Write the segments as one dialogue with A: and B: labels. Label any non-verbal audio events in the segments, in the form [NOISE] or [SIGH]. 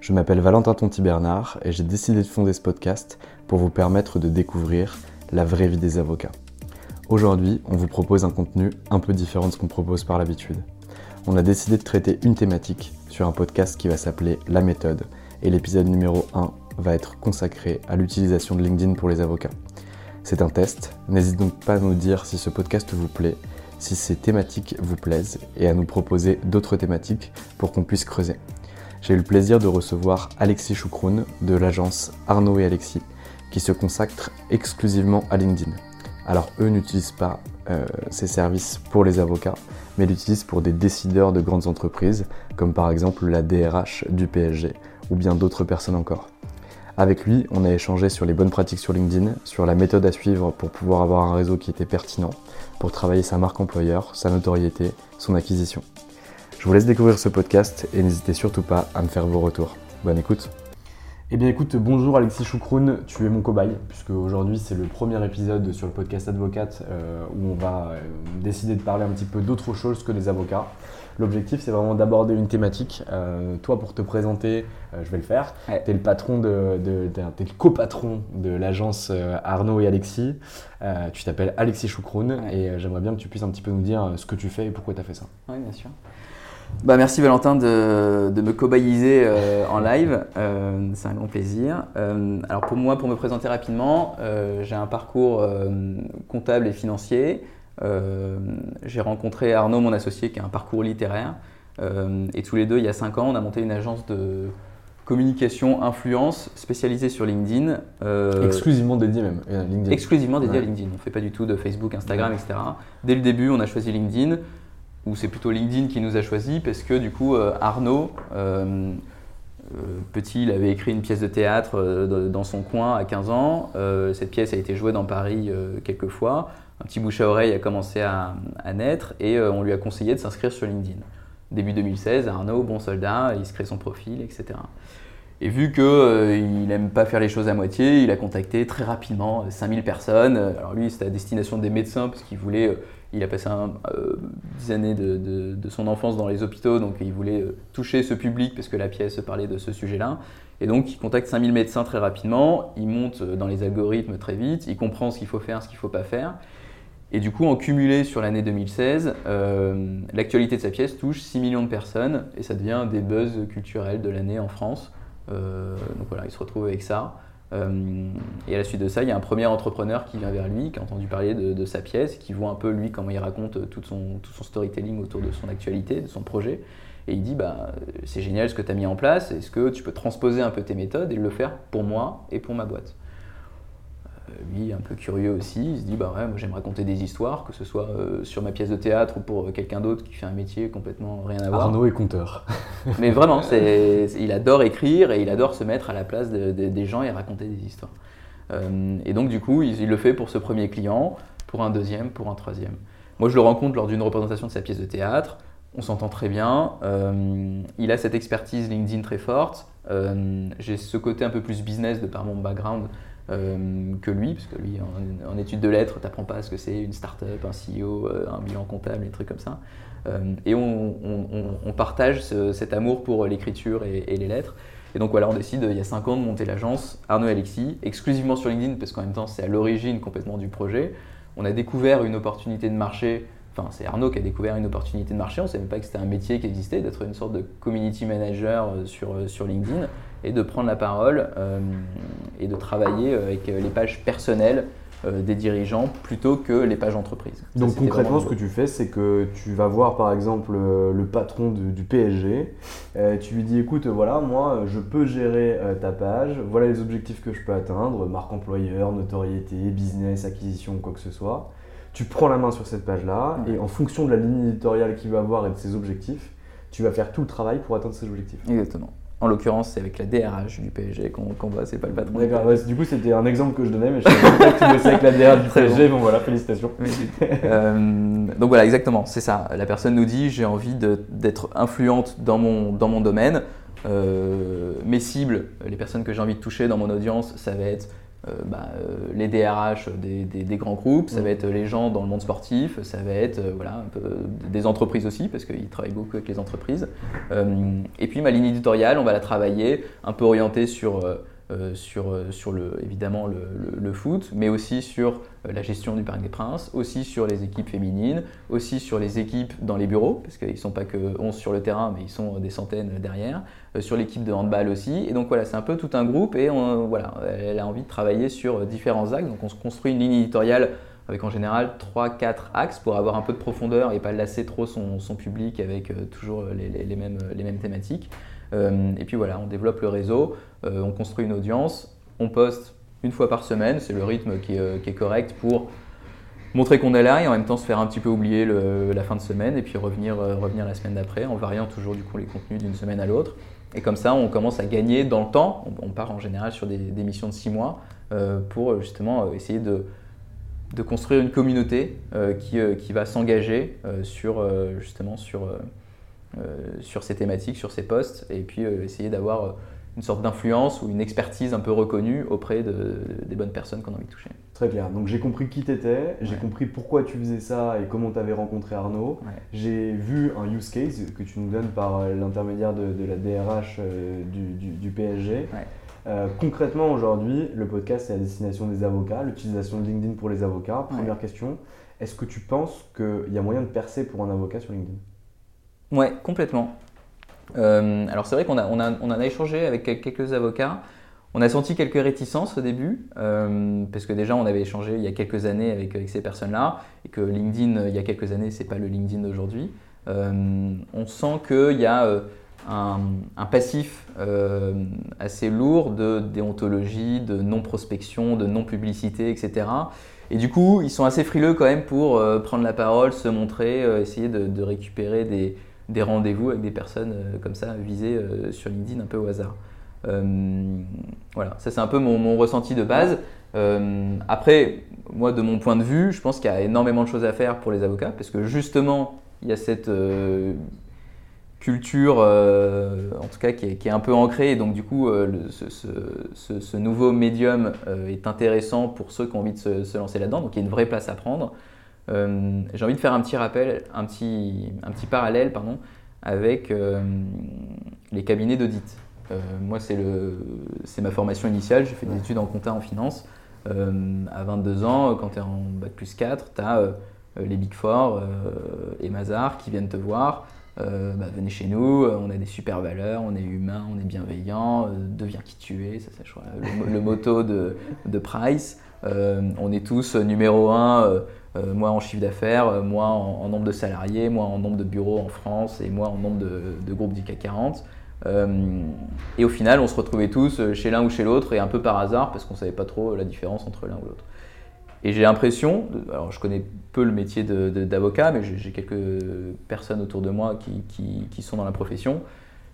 A: Je m'appelle Valentin Tonti-Bernard et j'ai décidé de fonder ce podcast pour vous permettre de découvrir la vraie vie des avocats. Aujourd'hui, on vous propose un contenu un peu différent de ce qu'on propose par l'habitude. On a décidé de traiter une thématique sur un podcast qui va s'appeler La méthode et l'épisode numéro 1 va être consacré à l'utilisation de LinkedIn pour les avocats. C'est un test, n'hésitez donc pas à nous dire si ce podcast vous plaît, si ces thématiques vous plaisent et à nous proposer d'autres thématiques pour qu'on puisse creuser. J'ai eu le plaisir de recevoir Alexis Choukroun de l'agence Arnaud et Alexis qui se consacre exclusivement à LinkedIn. Alors eux n'utilisent pas euh, ces services pour les avocats, mais l'utilisent pour des décideurs de grandes entreprises, comme par exemple la DRH du PSG ou bien d'autres personnes encore. Avec lui, on a échangé sur les bonnes pratiques sur LinkedIn, sur la méthode à suivre pour pouvoir avoir un réseau qui était pertinent, pour travailler sa marque employeur, sa notoriété, son acquisition. Je vous laisse découvrir ce podcast et n'hésitez surtout pas à me faire vos retours. Bonne écoute eh bien écoute, bonjour Alexis Choukroun, tu es mon cobaye, puisque aujourd'hui c'est le premier épisode sur le podcast Advocate euh, où on va euh, décider de parler un petit peu d'autre chose que des avocats. L'objectif c'est vraiment d'aborder une thématique. Euh, toi pour te présenter, je vais le faire. Tu es le patron de, de, le copatron de l'agence Arnaud et Alexis. tu t'appelles Alexis Choukroun et j'aimerais bien que tu puisses un petit peu nous dire ce que tu fais et pourquoi tu as fait ça.
B: Oui bien sûr. Bah, merci Valentin de, me cobayiser euh, en live, euh, c'est un grand plaisir. Euh, alors pour moi, pour me présenter rapidement, j'ai un parcours comptable et financier. j'ai rencontré Arnaud, mon associé, qui a un parcours littéraire. et tous les deux, il y a 5 ans, on a monté une agence de communication, influence spécialisée sur LinkedIn.
A: exclusivement dédiée même.
B: LinkedIn. Exclusivement dédiée à LinkedIn. On ne fait pas du tout de Facebook, Instagram, etc. Dès le début, on a choisi LinkedIn c'est plutôt LinkedIn qui nous a choisi parce que du coup euh, Arnaud, euh, euh, petit, il avait écrit une pièce de théâtre dans son coin à 15 ans. cette pièce a été jouée dans Paris quelques fois. Un petit bouche à oreille a commencé à, naître et on lui a conseillé de s'inscrire sur LinkedIn. Début 2016, Arnaud, bon soldat, il se crée son profil, etc. Et vu qu'il n'aime pas faire les choses à moitié, il a contacté très rapidement 5000 personnes. Alors lui, c'était à destination des médecins parce qu'il voulait il a passé un, euh, dix années de, son enfance dans les hôpitaux, donc il voulait euh, toucher ce public parce que la pièce parlait de ce sujet-là. Et donc il contacte 5000 médecins très rapidement, il monte dans les algorithmes très vite, il comprend ce qu'il faut faire, ce qu'il ne faut pas faire. Et du coup, en cumulé sur l'année 2016, euh, l'actualité de sa pièce touche 6 millions de personnes et ça devient des buzz culturels de l'année en France. donc voilà, il se retrouve avec ça. Euh, et à la suite de ça, il y a un premier entrepreneur qui vient vers lui, qui a entendu parler de, sa pièce, qui voit un peu lui comment il raconte tout son, storytelling autour de son actualité, de son projet. Et il dit bah, C'est génial ce que tu as mis en place, est-ce que tu peux transposer un peu tes méthodes et le faire pour moi et pour ma boîte? Lui, un peu curieux aussi, il se dit bah ouais, moi j'aime raconter des histoires, que ce soit euh, sur ma pièce de théâtre ou pour euh, quelqu'un d'autre qui fait un métier complètement rien à voir.
A: Arnaud est conteur. [LAUGHS]
B: Mais vraiment, il adore écrire et il adore se mettre à la place des gens et raconter des histoires. Euh, et donc du coup, il, le fait pour ce premier client, pour un deuxième, pour un troisième. Moi, je le rencontre lors d'une représentation de sa pièce de théâtre. On s'entend très bien. il a cette expertise LinkedIn très forte. J'ai ce côté un peu plus business de par mon background que lui, parce que lui, en, études de lettres, tu n'apprends pas ce que c'est une start-up, un CEO, un bilan comptable, des trucs comme ça. et on, partage cet amour pour l'écriture et, les lettres. Et donc voilà, on décide il y a 5 ans de monter l'agence Arnaud et Alexis, exclusivement sur LinkedIn, parce qu'en même temps c'est à l'origine complètement du projet. On a découvert une opportunité de marché Enfin, c'est Arnaud qui a découvert une opportunité de marché. On ne savait pas que c'était un métier qui existait, d'être une sorte de community manager euh, euh, sur LinkedIn et de prendre la parole euh, et de travailler avec les pages personnelles des dirigeants plutôt que les pages entreprises.
A: Donc concrètement, ce que tu fais, c'est que tu vas voir par exemple le patron du PSG, tu lui dis écoute, voilà, moi je peux gérer ta page, voilà les objectifs que je peux atteindre, marque employeur, notoriété, business, acquisition, quoi que ce soit tu prends la main sur cette page-là et en fonction de la ligne éditoriale qu'il va avoir et de ses objectifs, tu vas faire tout le travail pour atteindre ses objectifs.
B: Exactement. En l'occurrence, c'est avec la DRH du PSG qu'on voit, c'est pas le patron.
A: D'accord, du coup, c'était un exemple que je donnais, mais je savais pas que tu bossais avec la DRH du PSG. Bon. voilà, félicitations.
B: Euh, donc voilà, exactement, c'est ça. La personne nous dit j'ai envie d'être influente dans mon, dans mon domaine. Euh, mes cibles, les personnes que j'ai envie de toucher dans mon audience, ça va être bah, euh, les DRH des, grands groupes, ça va être les gens dans le monde sportif, ça va être euh, voilà, un peu des entreprises aussi, parce qu'ils travaillent beaucoup avec les entreprises. et puis ma ligne éditoriale, on va la travailler un peu orientée sur euh, sur, euh, sur le, évidemment le, le, foot, mais aussi sur euh, la gestion du Parc des Princes, aussi sur les équipes féminines, aussi sur les équipes dans les bureaux, parce qu'ils ne sont pas que 11 sur le terrain, mais ils sont des centaines derrière, sur l'équipe de handball aussi. Et donc voilà, c'est un peu tout un groupe et voilà, elle a envie de travailler sur différents axes. Donc on se construit une ligne éditoriale avec en général 3-4 axes pour avoir un peu de profondeur et pas lasser trop son, public avec toujours les mêmes thématiques. Euh, et puis voilà, on développe le réseau, euh, on construit une audience, on poste une fois par semaine, c'est le rythme qui est, euh, correct pour montrer qu'on est là et en même temps se faire un petit peu oublier la fin de semaine et puis revenir, revenir la semaine d'après en variant toujours du coup les contenus d'une semaine à l'autre. Et comme ça, on commence à gagner dans le temps. On, part en général sur des, missions de six mois pour justement essayer de, construire une communauté qui, qui, va s'engager sur justement sur euh, sur ces thématiques, sur ces postes, et puis euh, essayer d'avoir euh, une sorte d'influence ou une expertise un peu reconnue auprès de, des bonnes personnes qu'on a envie de toucher.
A: Très clair. Donc j'ai compris qui t'étais, j'ai compris pourquoi tu faisais ça et comment tu avais rencontré Arnaud. J'ai vu un use case que tu nous donnes par l'intermédiaire de, la DRH du, PSG. concrètement, aujourd'hui, le podcast est à destination des avocats, l'utilisation de LinkedIn pour les avocats. Première question, est-ce que tu penses qu'il y a moyen de percer pour un avocat sur LinkedIn?
B: Ouais, complètement. Euh, alors c'est vrai qu'on a, on a, on a échangé avec quelques avocats. On a senti quelques réticences au début, euh, parce que déjà on avait échangé il y a quelques années avec, avec ces personnes-là, et que LinkedIn, il y a quelques années, c'est pas le LinkedIn d'aujourd'hui. Euh, on sent qu'il y a un, passif assez lourd de déontologie, de non-prospection, de non-publicité, etc. Et du coup, ils sont assez frileux quand même pour prendre la parole, se montrer, essayer de récupérer des, des rendez-vous avec des personnes euh, comme ça visées euh, sur LinkedIn un peu au hasard. Euh, voilà, ça c'est un peu mon, ressenti de base. après, moi de mon point de vue, je pense qu'il y a énormément de choses à faire pour les avocats parce que justement, il y a cette culture, en tout cas, qui est, un peu ancrée. Et donc, du coup, ce, nouveau médium est intéressant pour ceux qui ont envie de se, se lancer là-dedans. Donc, il y a une vraie place à prendre. Euh, j'ai envie de faire un petit rappel, un petit, un petit parallèle pardon, avec euh, les cabinets d'audit. Euh, moi, c'est ma formation initiale. J'ai fait des études en compta en finance. à 22 ans, quand tu es en bac plus 4, tu as les Big Four et Mazar qui viennent te voir. Bah, venez chez nous, on a des super valeurs, on est humain, on est bienveillant, deviens qui tu es, ça, ça le, le, motto de, de Price. on est tous numéro un euh, moi en chiffre d'affaires, euh, moi en, nombre de salariés, moi en nombre de bureaux en France et moi en nombre de, groupes du CAC 40. Euh, et au final, on se retrouvait tous chez l'un ou chez l'autre et un peu par hasard parce qu'on ne savait pas trop la différence entre l'un ou l'autre. Et j'ai l'impression, alors je connais peu le métier d'avocat, mais j'ai quelques personnes autour de moi qui, sont dans la profession,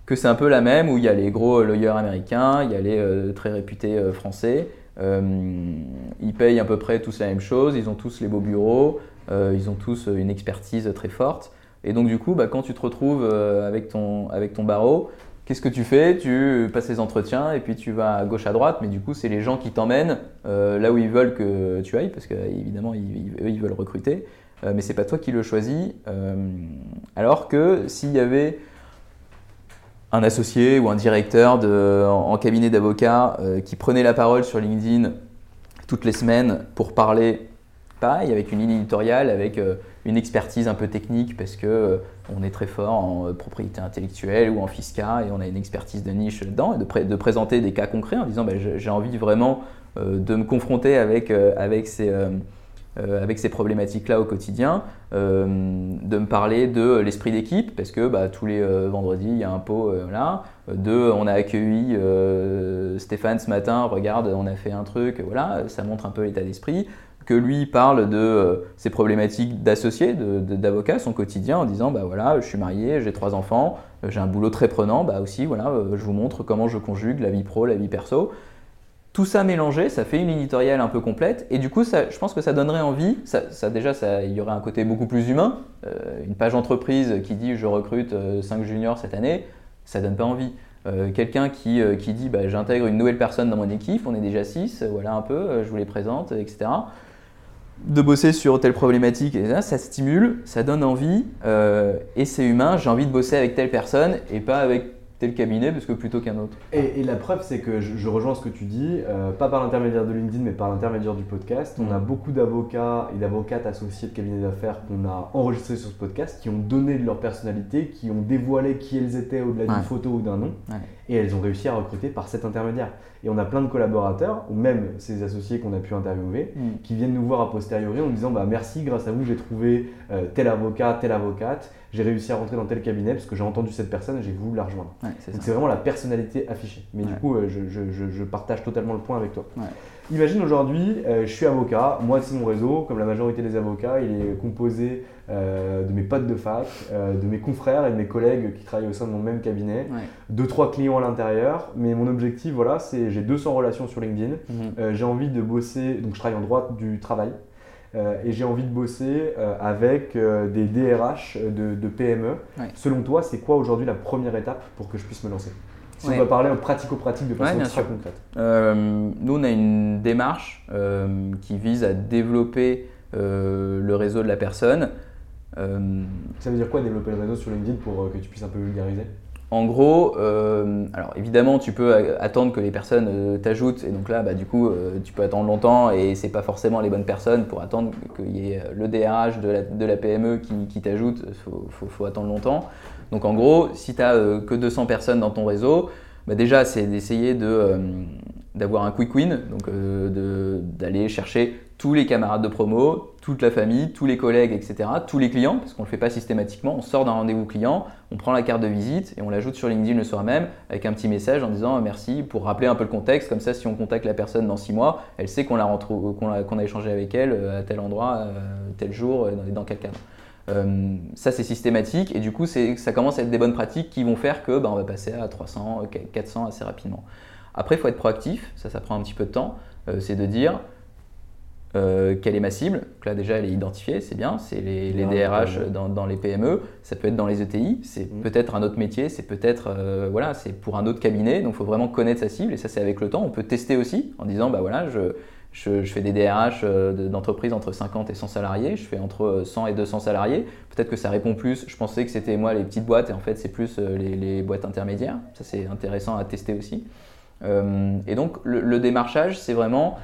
B: que c'est un peu la même où il y a les gros lawyers américains, il y a les très réputés français, euh, ils payent à peu près tous la même chose, ils ont tous les beaux bureaux, euh, ils ont tous une expertise très forte. Et donc du coup, bah, quand tu te retrouves euh, avec, ton, avec ton barreau, Qu'est-ce que tu fais? Tu passes les entretiens et puis tu vas à gauche à droite, mais du coup, c'est les gens qui t'emmènent euh, là où ils veulent que tu ailles, parce qu'évidemment, ils, ils veulent recruter, euh, mais c'est pas toi qui le choisis. Euh, alors que s'il y avait un associé ou un directeur de, en, cabinet d'avocat qui prenait la parole sur LinkedIn toutes les semaines pour parler, pareil, avec une ligne éditoriale, avec une expertise un peu technique parce que euh, on est très fort en euh, propriété intellectuelle ou en fiscal et on a une expertise de niche dedans et de, présenter des cas concrets en disant bah, j'ai envie vraiment euh, de me confronter avec, avec ces, avec ces problématiques-là au quotidien, de me parler de l'esprit d'équipe parce que bah, tous les vendredis il y a un pot là, de on a accueilli Stéphane ce matin, regarde on a fait un truc, voilà, ça montre un peu l'état d'esprit que lui parle de euh, ses problématiques d'associé, d'avocat, son quotidien, en disant bah voilà, je suis marié, j'ai trois enfants, euh, j'ai un boulot très prenant, bah aussi voilà, euh, je vous montre comment je conjugue la vie pro, la vie perso. Tout ça mélangé, ça fait une éditoriale un peu complète, et du coup, je pense que ça donnerait envie. Ça, déjà, il y aurait un côté beaucoup plus humain. une page entreprise qui dit je recrute 5 juniors cette année, ça donne pas envie. quelqu'un qui, dit bah, j'intègre une nouvelle personne dans mon équipe, on est déjà 6, voilà un peu, je vous les présente, etc de bosser sur telle problématique, ça, stimule, ça donne envie, euh, et c'est humain, j'ai envie de bosser avec telle personne et pas avec tel cabinet parce que plutôt qu'un autre.
A: Et, la preuve, c'est que je, rejoins ce que tu dis, euh, pas par l'intermédiaire de LinkedIn, mais par l'intermédiaire du podcast. On a mm. beaucoup d'avocats et d'avocates associés de cabinets d'affaires qu'on a enregistrés sur ce podcast, qui ont donné de leur personnalité, qui ont dévoilé qui elles étaient au-delà d'une photo ou d'un nom, et elles ont réussi à recruter par cet intermédiaire. Et on a plein de collaborateurs, ou même ces associés qu'on a pu interviewer, mm. qui viennent nous voir a posteriori en disant bah, Merci, grâce à vous, j'ai trouvé euh, tel avocat, telle avocate, j'ai réussi à rentrer dans tel cabinet parce que j'ai entendu cette personne et j'ai voulu la rejoindre. c'est vraiment la personnalité affichée. Mais du coup, euh, je, partage totalement le point avec toi. Imagine aujourd'hui, euh, je suis avocat, moi c'est mon réseau, comme la majorité des avocats, il est composé de mes potes de fac, de mes confrères et de mes collègues qui travaillent au sein de mon même cabinet, deux, trois clients à l'intérieur. Mais mon objectif, voilà, c'est j'ai 200 relations sur LinkedIn. Mhm. j'ai envie de bosser, donc je travaille en droit du travail. et j'ai envie de bosser avec des DRH de, PME. Selon toi, c'est quoi aujourd'hui la première étape pour que je puisse me lancer? Si on va parler en pratico-pratique de façon très concrète.
B: nous, on a une démarche qui vise à développer le réseau de la personne.
A: Ça veut dire quoi développer le réseau sur LinkedIn pour que tu puisses un peu vulgariser?
B: En gros, euh, alors évidemment, tu peux attendre que les personnes euh, t'ajoutent, et donc là, bah, du coup, euh, tu peux attendre longtemps, et c'est pas forcément les bonnes personnes pour attendre qu'il y ait le DRH de la, PME qui, t'ajoute, il faut, attendre longtemps. Donc en gros, si tu n'as que 200 personnes dans ton réseau, bah, déjà, c'est d'essayer d'avoir un quick win, donc d'aller chercher tous les camarades de promo, toute la famille, tous les collègues, etc., tous les clients, parce qu'on ne le fait pas systématiquement, on sort d'un rendez-vous client, on prend la carte de visite et on l'ajoute sur LinkedIn le soir même avec un petit message en disant merci pour rappeler un peu le contexte, comme ça si on contacte la personne dans six mois, elle sait qu'on a, échangé avec elle euh, à tel endroit, euh, tel jour, et dans quel cadre. Euh, ça c'est systématique et du coup ça commence à être des bonnes pratiques qui vont faire que bah, on va passer à 300, 400 assez rapidement. Après il faut être proactif, ça ça prend un petit peu de temps, c'est de dire euh, quelle est ma cible Donc là déjà elle est identifiée, c'est bien, c'est les, DRH dans, les PME, ça peut être dans les ETI, c'est mmh. peut-être un autre métier, c'est peut-être euh, voilà, c'est pour un autre cabinet, donc il faut vraiment connaître sa cible et ça c'est avec le temps. On peut tester aussi en disant bah voilà, je, je, fais des DRH euh, d'entreprises entre 50 et 100 salariés, je fais entre 100 et 200 salariés, peut-être que ça répond plus, je pensais que c'était moi les petites boîtes. Et en fait c'est plus les, boîtes intermédiaires, ça c'est intéressant à tester aussi. et donc le démarchage c'est vraiment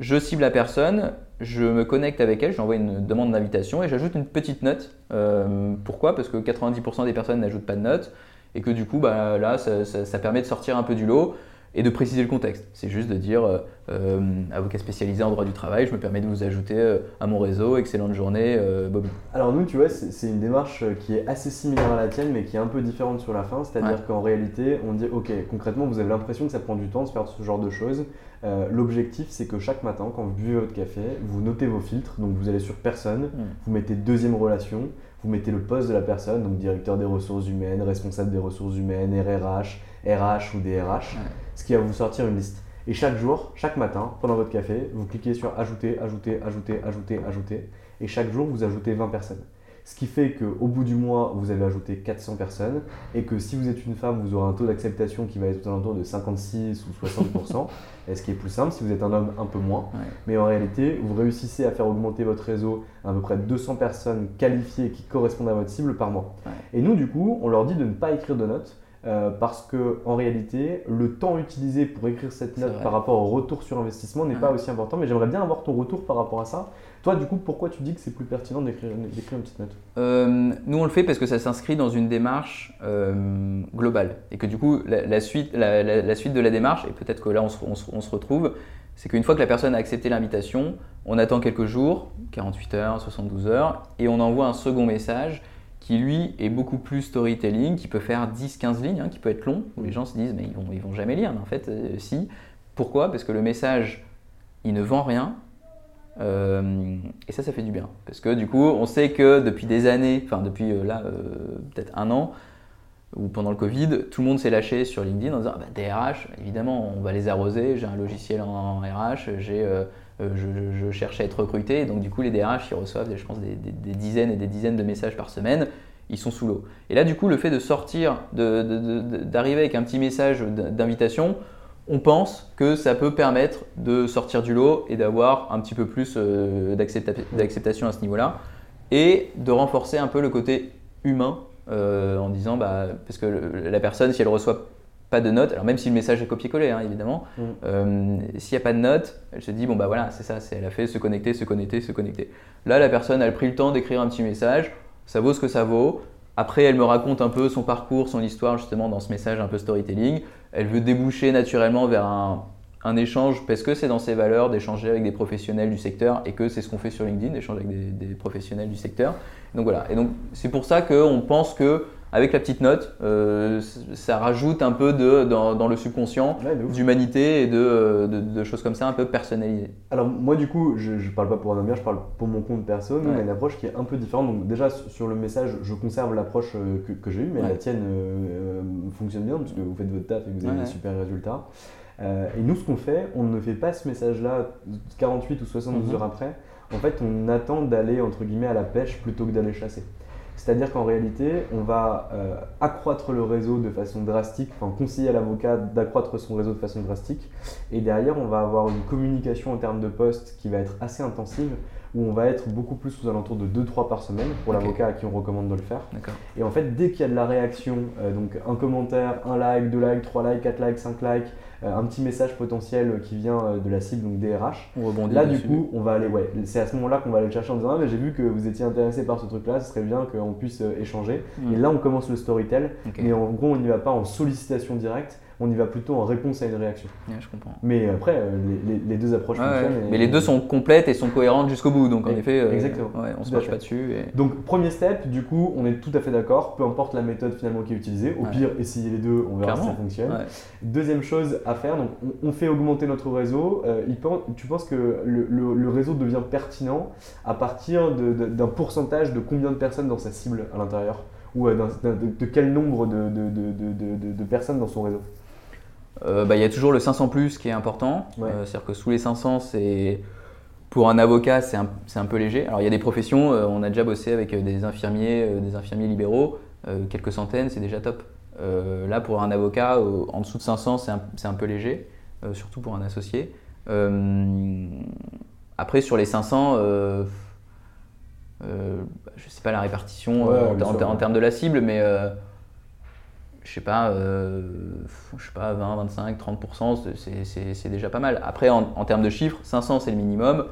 B: je cible la personne, je me connecte avec elle, j'envoie une demande d'invitation et j'ajoute une petite note. Euh, pourquoi? Parce que 90% des personnes n'ajoutent pas de note et que du coup, bah, là, ça, permet de sortir un peu du lot et de préciser le contexte. C'est juste de dire euh, euh, avocat spécialisé en droit du travail, je me permets de vous ajouter à mon réseau, excellente journée, Bobby.
A: Alors nous, tu vois, c'est une démarche qui est assez similaire à la tienne, mais qui est un peu différente sur la fin. C'est-à-dire qu'en réalité, on dit, ok, concrètement, vous avez l'impression que ça prend du temps de faire ce genre de choses. Euh, l'objectif, c'est que chaque matin, quand vous buvez votre café, vous notez vos filtres. Donc, vous allez sur personne, mm. vous mettez deuxième relation, vous mettez le poste de la personne, donc directeur des ressources humaines, responsable des ressources humaines, RRH, RH ou DRH, ce qui va vous sortir une liste. Et chaque jour, chaque matin, pendant votre café, vous cliquez sur ajouter, ajouter, ajouter, ajouter, ajouter. Et chaque jour, vous ajoutez 20 personnes. Ce qui fait qu'au bout du mois, vous avez ajouté 400 personnes et que si vous êtes une femme, vous aurez un taux d'acceptation qui va être aux alentours de 56 ou 60%, et ce qui est plus simple. Si vous êtes un homme, un peu moins. Mais en réalité, vous réussissez à faire augmenter votre réseau à, peu près 200 personnes qualifiées qui correspondent à votre cible par mois. Et nous, du coup, on leur dit de ne pas écrire de notes. Euh, parce que en réalité, le temps utilisé pour écrire cette note par rapport au retour sur investissement n'est pas aussi important. Mais j'aimerais bien avoir ton retour par rapport à ça. Toi, du coup, pourquoi tu dis que c'est plus pertinent d'écrire une petite note?
B: Euh, Nous, on le fait parce que ça s'inscrit dans une démarche euh, globale. Et que du coup, la, suite, la, suite de la démarche, et peut-être que là, on se, on se, retrouve, c'est qu'une fois que la personne a accepté l'invitation, on attend quelques jours, 48 heures, 72 heures, et on envoie un second message qui lui est beaucoup plus storytelling, qui peut faire 10-15 lignes, hein, qui peut être long, où les gens se disent mais ils vont, ils vont jamais lire. Mais en fait, euh, si. Pourquoi? Parce que le message, il ne vend rien, euh, et ça, ça fait du bien. Parce que du coup, on sait que depuis des années, enfin depuis euh, là, peut-être un an, ou pendant le Covid, tout le monde s'est lâché sur LinkedIn en disant ah bah, DRH, évidemment, on va les arroser, j'ai un logiciel en RH, j'ai euh, je, cherche à être recruté. donc, du coup, les DRH, ils reçoivent, je pense, des, dizaines et des dizaines de messages par semaine. Ils sont sous l'eau. Et là, du coup, le fait de sortir, d'arriver avec un petit message d'invitation, on pense que ça peut permettre de sortir du lot et d'avoir un petit peu plus euh, d'acceptation à ce niveau-là et de renforcer un peu le côté humain euh, en disant, bah, parce que la personne, si elle reçoit pas de notes, alors même si le message est copié-collé, hein, évidemment, mm. euh, s'il n'y a pas de notes, elle se dit, bon bah voilà, c'est ça, elle a fait se connecter, se connecter, se connecter. Là, la personne a pris le temps d'écrire un petit message, ça vaut ce que ça vaut. Après, elle me raconte un peu son parcours, son histoire, justement, dans ce message un peu storytelling. Elle veut déboucher naturellement vers un, échange parce que c'est dans ses valeurs d'échanger avec des professionnels du secteur et que c'est ce qu'on fait sur LinkedIn, d'échanger avec des, des, professionnels du secteur. Donc voilà. Et donc, c'est pour ça qu'on pense que avec la petite note, euh, ça rajoute un peu de, dans, le subconscient d'humanité et de, choses comme ça un peu personnalisées.
A: Alors moi du coup, je ne parle pas pour un je parle pour mon compte perso. Nous, on a une approche qui est un peu différente. Donc déjà sur le message, je conserve l'approche euh, que, j'ai eue, mais la tienne euh, fonctionne bien parce que vous faites votre taf et vous avez des super résultats. et nous, ce qu'on fait, on ne fait pas ce message-là 48 ou 72 mhm. heures après. En fait, on attend d'aller entre guillemets à la pêche plutôt que d'aller chasser. C'est-à-dire qu'en réalité, on va euh, accroître le réseau de façon drastique, enfin conseiller à l'avocat d'accroître son réseau de façon drastique. Et derrière, on va avoir une communication en termes de poste qui va être assez intensive, où on va être beaucoup plus aux alentours de 2-3 par semaine pour l'avocat à qui on recommande de le faire. Et en fait, dès qu'il y a de la réaction, euh, donc un commentaire, un like, deux likes, trois likes, quatre likes, cinq likes, euh, un petit message potentiel qui vient euh, de la cible, donc DRH. On rebondit là, du coup, on va aller, ouais, c'est à ce moment-là qu'on va aller le chercher en disant ah, j'ai vu que vous étiez intéressé par ce truc-là, ce serait bien qu'on puisse euh, échanger. Et là, on commence le storytell, mais en gros, on n'y va pas en sollicitation directe on y va plutôt en réponse à une réaction.
B: je comprends.
A: Mais après, euh, les, deux approches fonctionnent.
B: Mais les deux sont complètes et sont cohérentes jusqu'au bout. Donc en effet, euh,
A: Exactement.
B: on se marche pas dessus.
A: Donc premier step, du coup, on est tout à fait d'accord. Peu importe la méthode finalement qui est utilisée. Au pire, essayez les deux, on verra si ça fonctionne. Deuxième chose à faire, donc on, fait augmenter notre réseau. Euh, tu penses que le, réseau devient pertinent à partir d'un pourcentage de combien de personnes dans sa cible à l'intérieur? Ou de, quel nombre de personnes dans son réseau?
B: Euh, bah, il y a toujours le 500 plus qui est important. Euh, c'est-à-dire que sous les 500, c'est pour un avocat, c'est un, peu léger. Alors il y a des professions, euh, on a déjà bossé avec des infirmiers, des infirmiers libéraux, quelques centaines, c'est déjà top. là, pour un avocat, en dessous de 500, c'est un, peu léger, surtout pour un associé. après, sur les 500, je ne sais pas la répartition en, termes de la cible, mais je sais pas, euh, je sais pas, 20, 25, 30%, c'est déjà pas mal. Après, en, termes de chiffres, 500 c'est le minimum.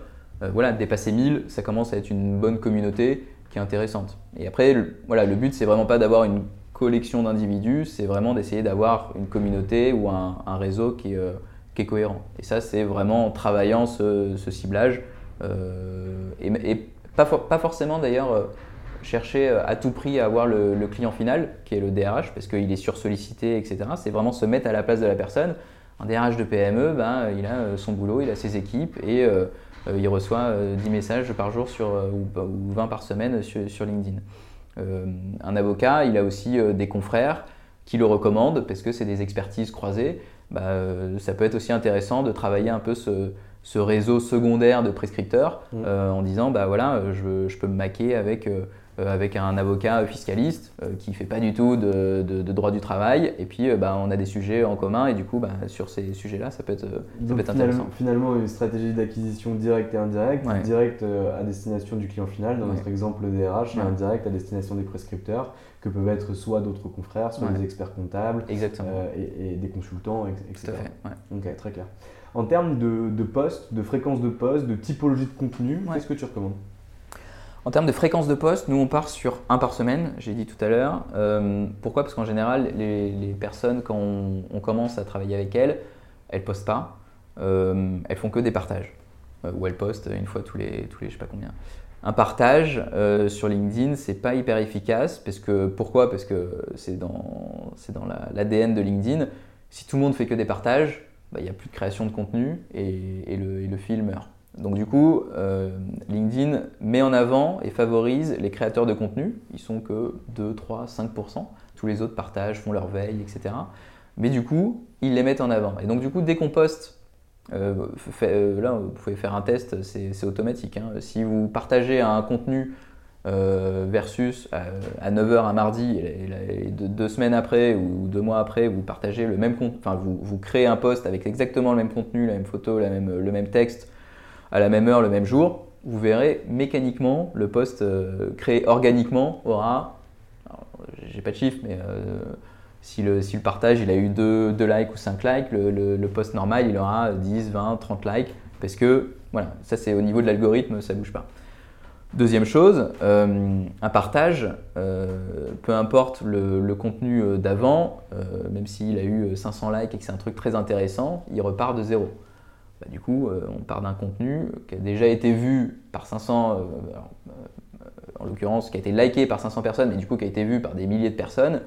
B: Euh, voilà, dépasser 1000, ça commence à être une bonne communauté qui est intéressante. Et après, le, voilà, le but c'est vraiment pas d'avoir une collection d'individus, c'est vraiment d'essayer d'avoir une communauté ou un, réseau qui, euh, qui, est cohérent. Et ça, c'est vraiment en travaillant ce, ciblage. Et, et, pas, pas forcément d'ailleurs chercher euh, à tout prix à avoir le, client final, qui est le DRH, parce qu'il est sursollicité, etc. C'est vraiment se mettre à la place de la personne. Un DRH de PME, ben, il a euh, son boulot, il a ses équipes et euh, il reçoit 10 messages par jour sur, ou, 20 par semaine sur, LinkedIn. un avocat, il a aussi des confrères qui le recommandent parce que c'est des expertises croisées. Bah, ça peut être aussi intéressant de travailler un peu ce, réseau secondaire de prescripteurs mmh. en disant bah voilà, je, je, peux me maquer avec euh, avec un avocat fiscaliste euh, qui ne fait pas du tout de, droit du travail. Et puis, euh, bah, on a des sujets en commun. Et du coup, bah, sur ces sujets-là, ça peut être, intéressant.
A: Finalement, une stratégie d'acquisition directe et indirecte, directe à destination du client final, dans notre exemple DRH, et indirecte à destination des prescripteurs, que peuvent être soit d'autres confrères, soit des experts comptables, et, des consultants, etc. Ok, très clair. En termes de, de postes, de fréquence de postes, de typologie de contenu, qu'est-ce que tu recommandes?
B: En termes de fréquence de poste, nous on part sur un par semaine, j'ai dit tout à l'heure. Euh, pourquoi? Parce qu'en général, les, personnes, quand on, commence à travailler avec elles, elles postent pas. Euh, elles font que des partages. Euh, ou elles postent une fois tous les, tous les je sais pas combien. Un partage sur LinkedIn, c'est pas hyper efficace. Parce que, pourquoi? Parce que c'est dans, dans l'ADN de LinkedIn. Si tout le monde fait que des partages, bah, il n'y a plus de création de contenu et, le, et le fil meurt. Donc du coup, euh, LinkedIn met en avant et favorise les créateurs de contenu. Ils sont que 2, 3, 5%. Tous les autres partagent, font leur veille, etc. Mais du coup, ils les mettent en avant. Et donc du coup, dès qu'on poste, euh, euh, là, vous pouvez faire un test, c'est automatique. Hein. Si vous partagez un contenu versus à, 9h un mardi, deux, semaines après ou deux mois après, vous partagez le même contenu, enfin vous, créez un post avec exactement le même contenu, la même photo, le même texte, à la même heure, le même jour, vous verrez mécaniquement le poste euh, créé organiquement aura, j'ai pas de chiffre, mais euh, si, le, si, le, partage il a eu 2, likes ou 5 likes, le, le, post normal il aura 10, 20, 30 likes, parce que voilà, ça c'est au niveau de l'algorithme, ça bouge pas. Deuxième chose, euh, un partage, peu importe le, contenu d'avant, même s'il a eu 500 likes et que c'est un truc très intéressant, il repart de zéro. Bah, du coup, euh, on part d'un contenu qui a déjà été vu par 500, euh, euh, en l'occurrence, qui a été liké par 500 personnes, mais du coup qui a été vu par des milliers de personnes.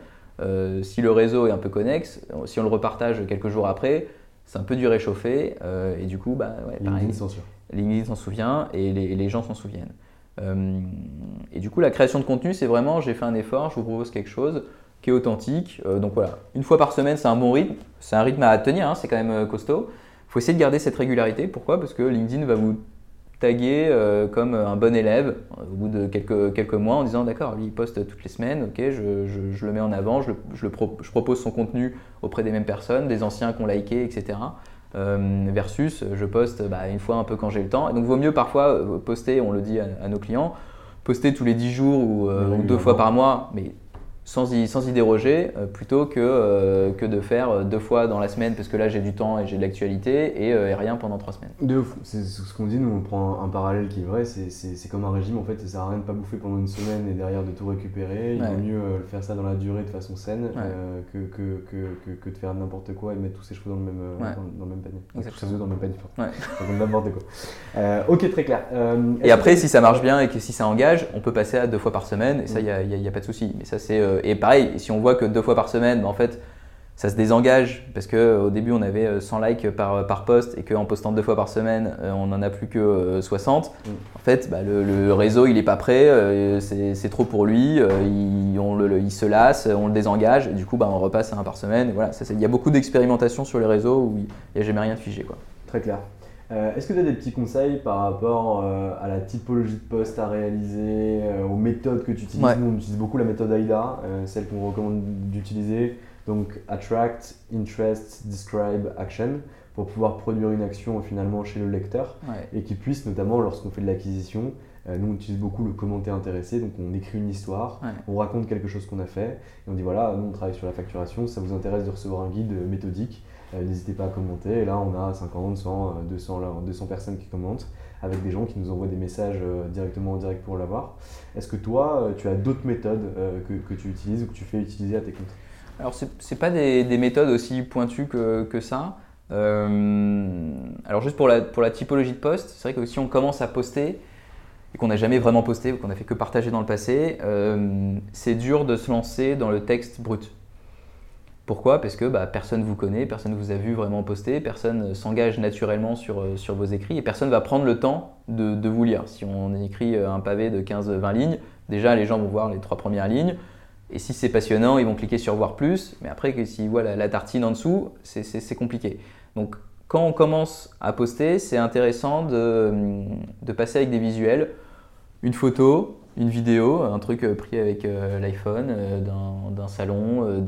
B: si le réseau est un peu connexe, si on le repartage quelques jours après, c'est un peu du réchauffé, et du coup, bah, ouais,
A: LinkedIn
B: s'en souvient et les, les gens s'en souviennent. et du coup, la création de contenu, c'est vraiment, j'ai fait un effort, je vous propose quelque chose qui est authentique. donc voilà, une fois par semaine, c'est un bon rythme. C'est un rythme à tenir, hein, c'est quand même costaud faut essayer de garder cette régularité. Pourquoi? Parce que LinkedIn va vous taguer euh, comme un bon élève au bout de quelques, quelques mois en disant d'accord, lui il poste toutes les semaines, ok, je, je, le mets en avant, je, je, le propose son contenu auprès des mêmes personnes, des anciens qui ont liké, etc. Euh, versus je poste bah, une fois un peu quand j'ai le temps. Et donc vaut mieux parfois euh, poster, on le dit à, nos clients, poster tous les 10 jours ou, ou deux fois par mois, mais sans y, sans y déroger, euh, plutôt que, euh, que de faire euh, deux fois dans la semaine, parce que là j'ai du temps et j'ai de l'actualité, et, rien pendant trois semaines.
A: De c'est ce qu'on dit, nous on prend un, parallèle qui est vrai, c'est comme un régime en fait, ça sert à rien de pas bouffer pendant une semaine et derrière de tout récupérer, il vaut mieux faire ça dans la durée de façon saine que, que, que, que, de faire n'importe quoi et mettre tous ses cheveux dans le même, dans, le même panier. Tous ses œufs dans le même panier, [LAUGHS] n'importe quoi. ok, très clair.
B: et après, si ça marche bien et que si ça engage, on peut passer à deux fois par semaine, et ça, il n'y a, a, pas de souci. Mais ça, c'est et pareil, si on voit que deux fois par semaine, ben, en fait, ça se désengage parce qu'au début on avait 100 euh, likes par, par post et qu'en postant deux fois par semaine euh, on n'en a plus que 60. Mm. En fait, bah, le, réseau il n'est pas prêt, euh, c'est trop pour lui, il, on le, il, se lasse, on le désengage et du coup bah, on repasse à un par semaine. voilà, il y a beaucoup d'expérimentation sur les réseaux où il n'y a jamais rien de figé. Quoi.
A: Très clair. Euh, est-ce que tu as des petits conseils par rapport euh, à la typologie de poste à réaliser, euh, aux méthodes que tu utilises? Nous, on utilise beaucoup la méthode AIDA, celle qu'on recommande d'utiliser. Donc, Attract, Interest, Describe, Action, pour pouvoir produire une action finalement chez le lecteur. Et qui puisse, notamment lorsqu'on fait de l'acquisition, nous on utilise beaucoup le commentaire intéressé, donc on écrit une histoire, on raconte quelque chose qu'on a fait et on dit voilà, nous on travaille sur la facturation, ça vous intéresse de recevoir un guide méthodique n'hésitez pas à commenter. Là, on a 50, 100, 200, 200 personnes qui commentent avec des gens qui nous envoient des messages euh, directement en direct pour l'avoir. Est-ce que toi, euh, tu as d'autres méthodes que, que, tu utilises ou que tu fais utiliser à tes comptes?
B: Alors, ce n'est pas des, des, méthodes aussi pointues que, que ça. alors, juste pour la, pour la typologie de poste, c'est vrai que si on commence à poster et qu'on n'a jamais vraiment posté ou qu'on a fait que partager dans le passé, c'est dur de se lancer dans le texte brut. Pourquoi? Parce que bah, personne ne vous connaît, personne ne vous a vu vraiment poster, personne s'engage naturellement sur, euh, sur vos écrits et personne ne va prendre le temps de, vous lire. Si on écrit euh, un pavé de 15-20 lignes, déjà les gens vont voir les trois premières lignes. Et si c'est passionnant, ils vont cliquer sur voir plus. Mais après, s'ils voient la, tartine en dessous, c'est compliqué. Donc quand on commence à poster, c'est intéressant de, de passer avec des visuels, une photo, une vidéo, un truc pris avec l'iPhone d'un salon,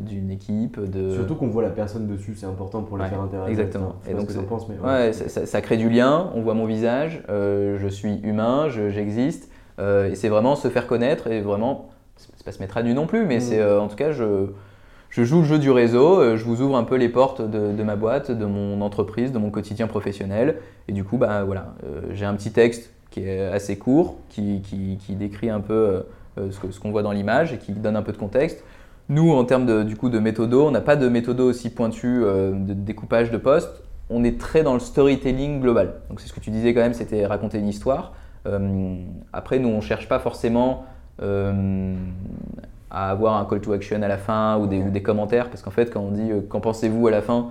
B: d'une équipe. De...
A: Surtout qu'on voit la personne dessus, c'est important pour les faire interagir.
B: Exactement. Et donc, ouais. ça, crée du lien, on voit mon visage, je suis humain, j'existe. et c'est vraiment se faire connaître et vraiment, c'est pas se mettre à nu non plus, mais mm. c'est en tout cas, je je joue le jeu du réseau, euh, je vous ouvre un peu les portes de, ma boîte, de mon entreprise, de mon quotidien professionnel. Et du coup, bah, voilà, euh, j'ai un petit texte qui est assez court, qui, décrit un peu euh, ce qu'on voit dans l'image et qui donne un peu de contexte. Nous, en termes de, du coup, de méthodo, on n'a pas de méthodo aussi pointu de découpage de postes. On est très dans le storytelling global. Donc c'est ce que tu disais quand même, c'était raconter une histoire. après, nous, on ne cherche pas forcément à avoir un call to action à la fin ou des, des commentaires. Parce qu'en fait, quand on dit euh, qu'en pensez-vous à la fin,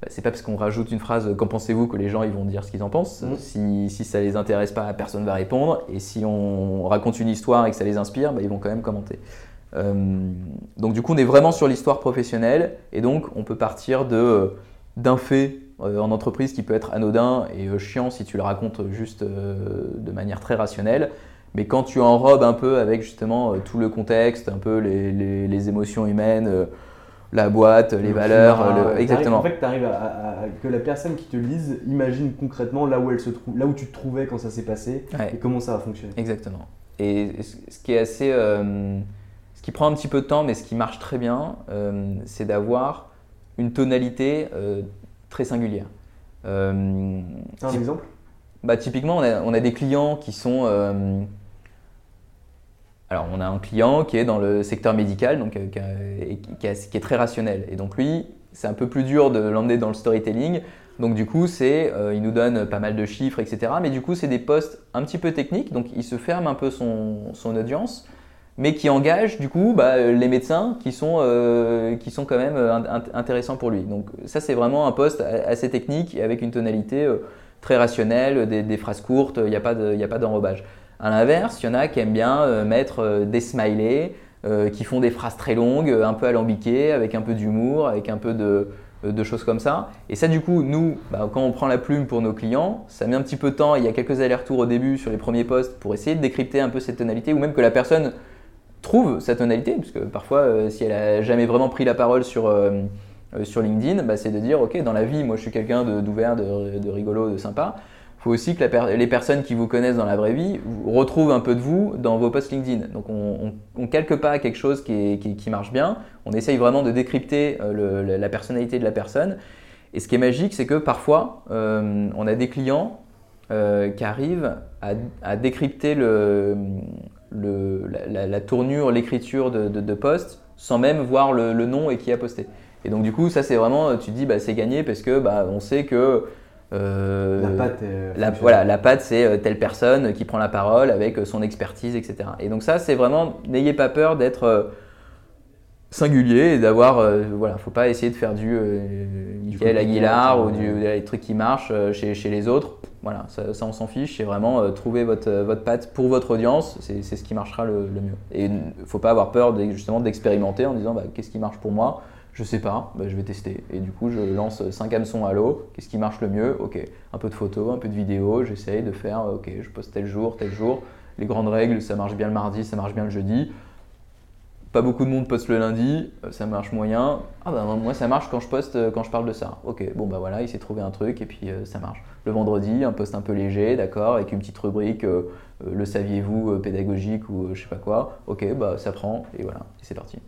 B: bah, c'est pas parce qu'on rajoute une phrase qu'en pensez-vous que les gens ils vont dire ce qu'ils en pensent. Mmh. Si, si ça les intéresse pas, personne va répondre. Et si on raconte une histoire et que ça les inspire, bah, ils vont quand même commenter. Euh, donc du coup, on est vraiment sur l'histoire professionnelle et donc on peut partir de euh, d'un fait en entreprise qui peut être anodin et chiant si tu le racontes juste de manière très rationnelle mais quand tu enrobes un peu avec justement euh, tout le contexte, un peu les, émotions humaines, euh, la boîte, les valeurs, exactement.
A: En fait, tu arrives à, que la personne qui te lise imagine concrètement là où elle se trouve, là où tu te trouvais quand ça s'est passé et comment ça va fonctionner.
B: Exactement. Et ce qui est assez, euh, ce qui prend un petit peu de temps, mais ce qui marche très bien, c'est d'avoir une tonalité très singulière.
A: un exemple?
B: Bah, Typiquement, on a, on a, des clients qui sont alors, on a un client qui est dans le secteur médical, donc euh, qui, est très rationnel. Et donc lui, c'est un peu plus dur de l'emmener dans le storytelling. Donc du coup, c'est, euh, il nous donne pas mal de chiffres, etc. Mais du coup, c'est des postes un petit peu techniques. Donc il se ferme un peu son, audience, mais qui engage du coup bah, les médecins qui sont, euh, qui sont quand même intéressants pour lui. Donc ça, c'est vraiment un poste assez technique avec une tonalité très rationnelle, des, phrases courtes. Il n'y a pas d'enrobage. À l'inverse, il y en a qui aiment bien euh, mettre euh, des smileys, euh, qui font des phrases très longues, un peu alambiquées, avec un peu d'humour, avec un peu de, choses comme ça. Et ça, du coup, nous, bah, quand on prend la plume pour nos clients, ça met un petit peu de temps. Il y a quelques allers-retours au début sur les premiers posts pour essayer de décrypter un peu cette tonalité, ou même que la personne trouve sa tonalité, parce que parfois, si elle a jamais vraiment pris la parole sur, sur LinkedIn, bah, c'est de dire, ok, dans la vie, moi, je suis quelqu'un d'ouvert, de, rigolo, de sympa faut aussi que les personnes qui vous connaissent dans la vraie vie retrouvent un peu de vous dans vos posts LinkedIn. Donc on, ne calque pas quelque chose qui, marche bien, on essaye vraiment de décrypter euh, la personnalité de la personne. Et ce qui est magique, c'est que parfois, euh, on a des clients euh, qui arrivent à, décrypter la, tournure, l'écriture de, de, post sans même voir le, nom et qui a posté. Et donc du coup, ça c'est vraiment, tu te dis, bah, c'est gagné parce que bah, on sait que
A: euh, la patte,
B: la, voilà, la patte, c'est euh, telle personne qui prend la parole avec euh, son expertise, etc. Et donc ça, c'est vraiment, n'ayez pas peur d'être singulier et d'avoir, voilà, faut pas essayer de faire du Michael Aguilar ou du, des trucs qui marchent chez, chez, les autres. Voilà, ça, on s'en fiche. C'est vraiment trouver votre, votre patte pour votre audience. C'est ce qui marchera le, mieux. Et faut pas avoir peur justement d'expérimenter en disant bah, qu'est-ce qui marche pour moi? Je sais pas, bah, je vais tester. Et du coup, je lance 5 hameçons à l'eau. Qu'est-ce qui marche le mieux? Ok, un peu de photos, un peu de vidéos. J'essaye de faire, ok, je poste tel jour, tel jour. Les grandes règles, ça marche bien le mardi, ça marche bien le jeudi. Pas beaucoup de monde poste le lundi, euh, ça marche moyen. Ah bah moi ça marche quand je poste, euh, quand je parle de ça. Ok, bon bah voilà, il s'est trouvé un truc et puis euh, ça marche. Le vendredi, un poste un peu léger, d'accord, avec une petite rubrique, le saviez-vous, pédagogique ou je sais pas quoi. Ok, bah ça prend et voilà, c'est parti.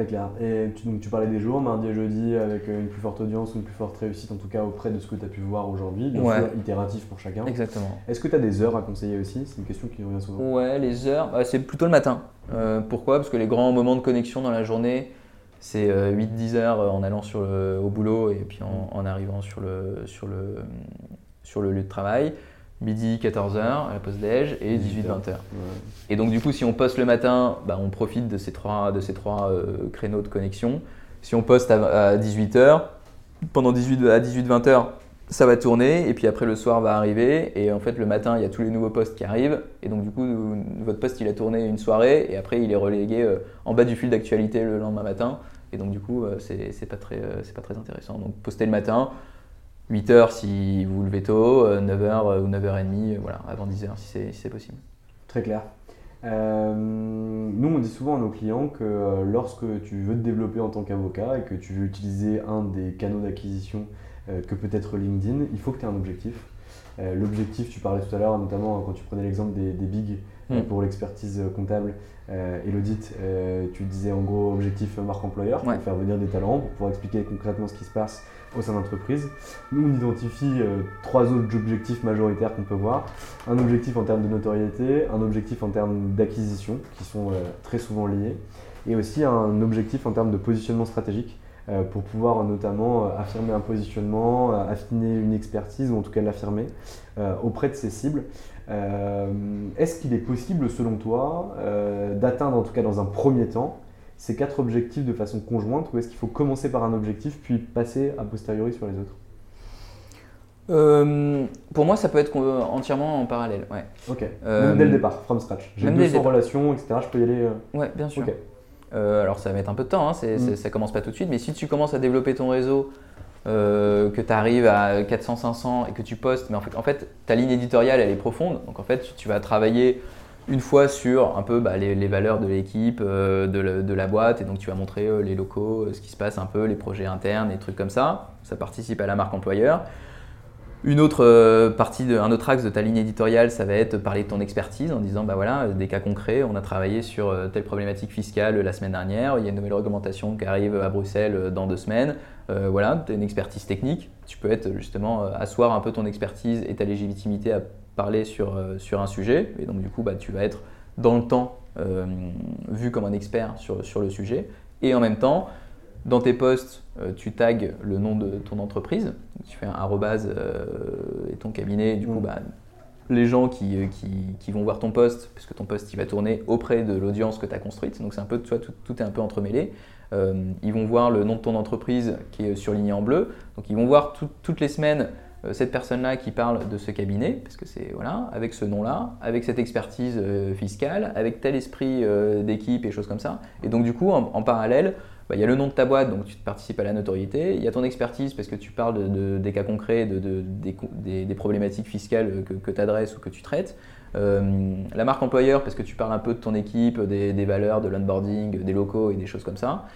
A: Très clair. Et tu, donc, tu parlais des jours, mardi et jeudi, avec une plus forte audience, une plus forte réussite, en tout cas auprès de ce que tu as pu voir aujourd'hui. Bien sûr, itératif pour chacun.
B: Exactement.
A: Est-ce que tu as des heures à conseiller aussi? C'est une question qui revient souvent.
B: Ouais, les heures, bah, c'est plutôt le matin. Euh, pourquoi? Parce que les grands moments de connexion dans la journée, c'est 8-10 euh, heures en allant sur au boulot et puis en, en, arrivant sur le, sur, le, sur le lieu de travail midi 14h à la pause déj et 18-20h. Et donc du coup si on poste le matin, bah, on profite de ces trois, de ces trois euh, créneaux de connexion. Si on poste à, 18h, pendant 18 à 18-20h, ça va tourner et puis après le soir va arriver et en fait le matin il y a tous les nouveaux posts qui arrivent et donc du coup votre post il a tourné une soirée et après il est relégué euh, en bas du fil d'actualité le lendemain matin et donc du coup euh, c'est pas, très, pas très intéressant. Donc poster le matin, 8h si vous levez tôt, 9h euh, ou 9h30, voilà, avant 10h si c'est possible.
A: Très clair. Euh, nous, on dit souvent à nos clients que euh, lorsque tu veux te développer en tant qu'avocat et que tu veux utiliser un des canaux d'acquisition euh, que peut être LinkedIn, il faut que tu aies un objectif. L'objectif, tu parlais tout à l'heure, notamment quand tu prenais l'exemple des, des bigs hmm. pour l'expertise comptable et l'audit, tu disais en gros objectif marque employeur pour faire venir des talents, pour pouvoir expliquer concrètement ce qui se passe au sein d'entreprise. Nous, on identifie euh, trois autres objectifs majoritaires qu'on peut voir. Un objectif en termes de notoriété, un objectif en termes d'acquisition, qui sont euh, très souvent liés, et aussi un objectif en termes de positionnement stratégique, euh, pour pouvoir notamment affirmer un positionnement, affiner une expertise, ou en tout cas l'affirmer auprès de ses cibles. Est-ce qu'il est possible, selon toi, d'atteindre, en tout cas dans un premier temps, ces quatre objectifs de façon conjointe ou est-ce qu'il faut commencer par un objectif puis passer a posteriori sur les autres?
B: Euh, pour moi, ça peut être entièrement en parallèle. Ouais.
A: Ok. Euh, même dès le départ, from scratch. J'ai 200 relations, etc. Je peux y aller. Euh,
B: ouais, bien sûr. alors, ça va mettre un peu de temps. Hein, mm. Ça commence pas tout de suite. Mais si tu commences à développer ton réseau, que tu arrives à 400, 500 et que tu postes, mais en fait, en fait, ta ligne éditoriale, elle est profonde. Donc, en fait, tu vas travailler une fois sur un peu bah, les, valeurs de l'équipe, euh, de, la boîte, et donc tu vas montrer euh, les locaux, euh, ce qui se passe un peu, les projets internes, les trucs comme ça. Ça participe à la marque employeur. Une autre partie, un autre axe de ta ligne éditoriale, ça va être parler de ton expertise en disant bah voilà, des cas concrets, on a travaillé sur telle problématique fiscale la semaine dernière, il y a une nouvelle réglementation qui arrive à Bruxelles dans deux semaines. voilà, tu as une expertise technique, tu peux être justement asseoir un peu ton expertise et ta légitimité à parler sur, euh, sur un sujet. Et donc, du coup, bah, tu vas être dans le temps euh, vu comme un expert sur, sur, le sujet. Et en même temps, dans tes posts, euh, tu tags le nom de ton entreprise. Tu fais un arrobase et ton cabinet. Du coup, mm. bah, les gens qui, qui, qui, vont voir ton post, puisque ton post il va tourner auprès de l'audience que tu as construite. Donc, c'est un peu, tu tout, tout, est un peu entremêlé. ils vont voir le nom de ton entreprise qui est surligné en bleu. Donc, ils vont voir toutes les semaines cette personne-là qui parle de ce cabinet, parce que c'est voilà, avec ce nom-là, avec cette expertise euh, fiscale, avec tel esprit euh, d'équipe et choses comme ça. Et donc du coup, en, parallèle, bah, il y a le nom de ta boîte, donc tu participes à la notoriété. Il y a ton expertise parce que tu parles de, des cas concrets, de, des, problématiques fiscales que, tu adresses ou que tu traites. la marque employeur parce que tu parles un peu de ton équipe, des, valeurs, de l'onboarding, des locaux et des choses comme ça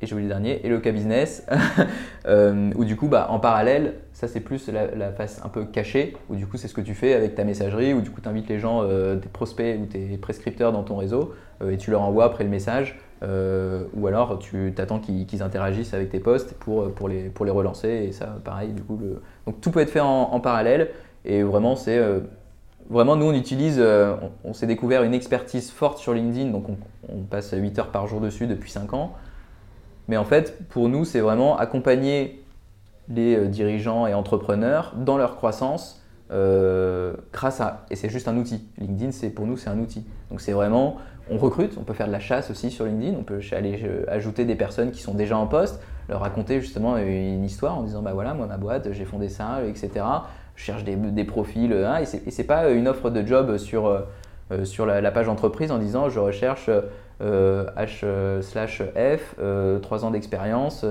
B: et j'ai oublié le dernier, et le cas business, [LAUGHS] euh, où du coup, bah, en parallèle, ça c'est plus la, face un peu cachée, où du coup c'est ce que tu fais avec ta messagerie, où du coup tu invites les gens, euh, tes prospects ou tes prescripteurs dans ton réseau, euh, et tu leur envoies après le message, ou alors tu t'attends qu'ils interagissent avec tes posts pour, pour, les, pour les relancer, et ça pareil, du coup, donc tout peut être fait en, parallèle, et vraiment c'est... Vraiment, nous, on utilise, on, s'est découvert une expertise forte sur LinkedIn, donc on, on passe 8 heures par jour dessus depuis 5 ans. Mais en fait, pour nous, c'est vraiment accompagner les euh, dirigeants et entrepreneurs dans leur croissance euh, grâce à et c'est juste un outil. LinkedIn, c'est pour nous, c'est un outil. Donc c'est vraiment, on recrute, on peut faire de la chasse aussi sur LinkedIn, on peut aller euh, ajouter des personnes qui sont déjà en poste, leur raconter justement une histoire en disant bah voilà, moi ma boîte, j'ai fondé ça, etc. Je cherche des, profils, hein, et c'est pas une offre de job sur sur la, page entreprise en disant je recherche H euh, slash F, 3 euh, ans d'expérience,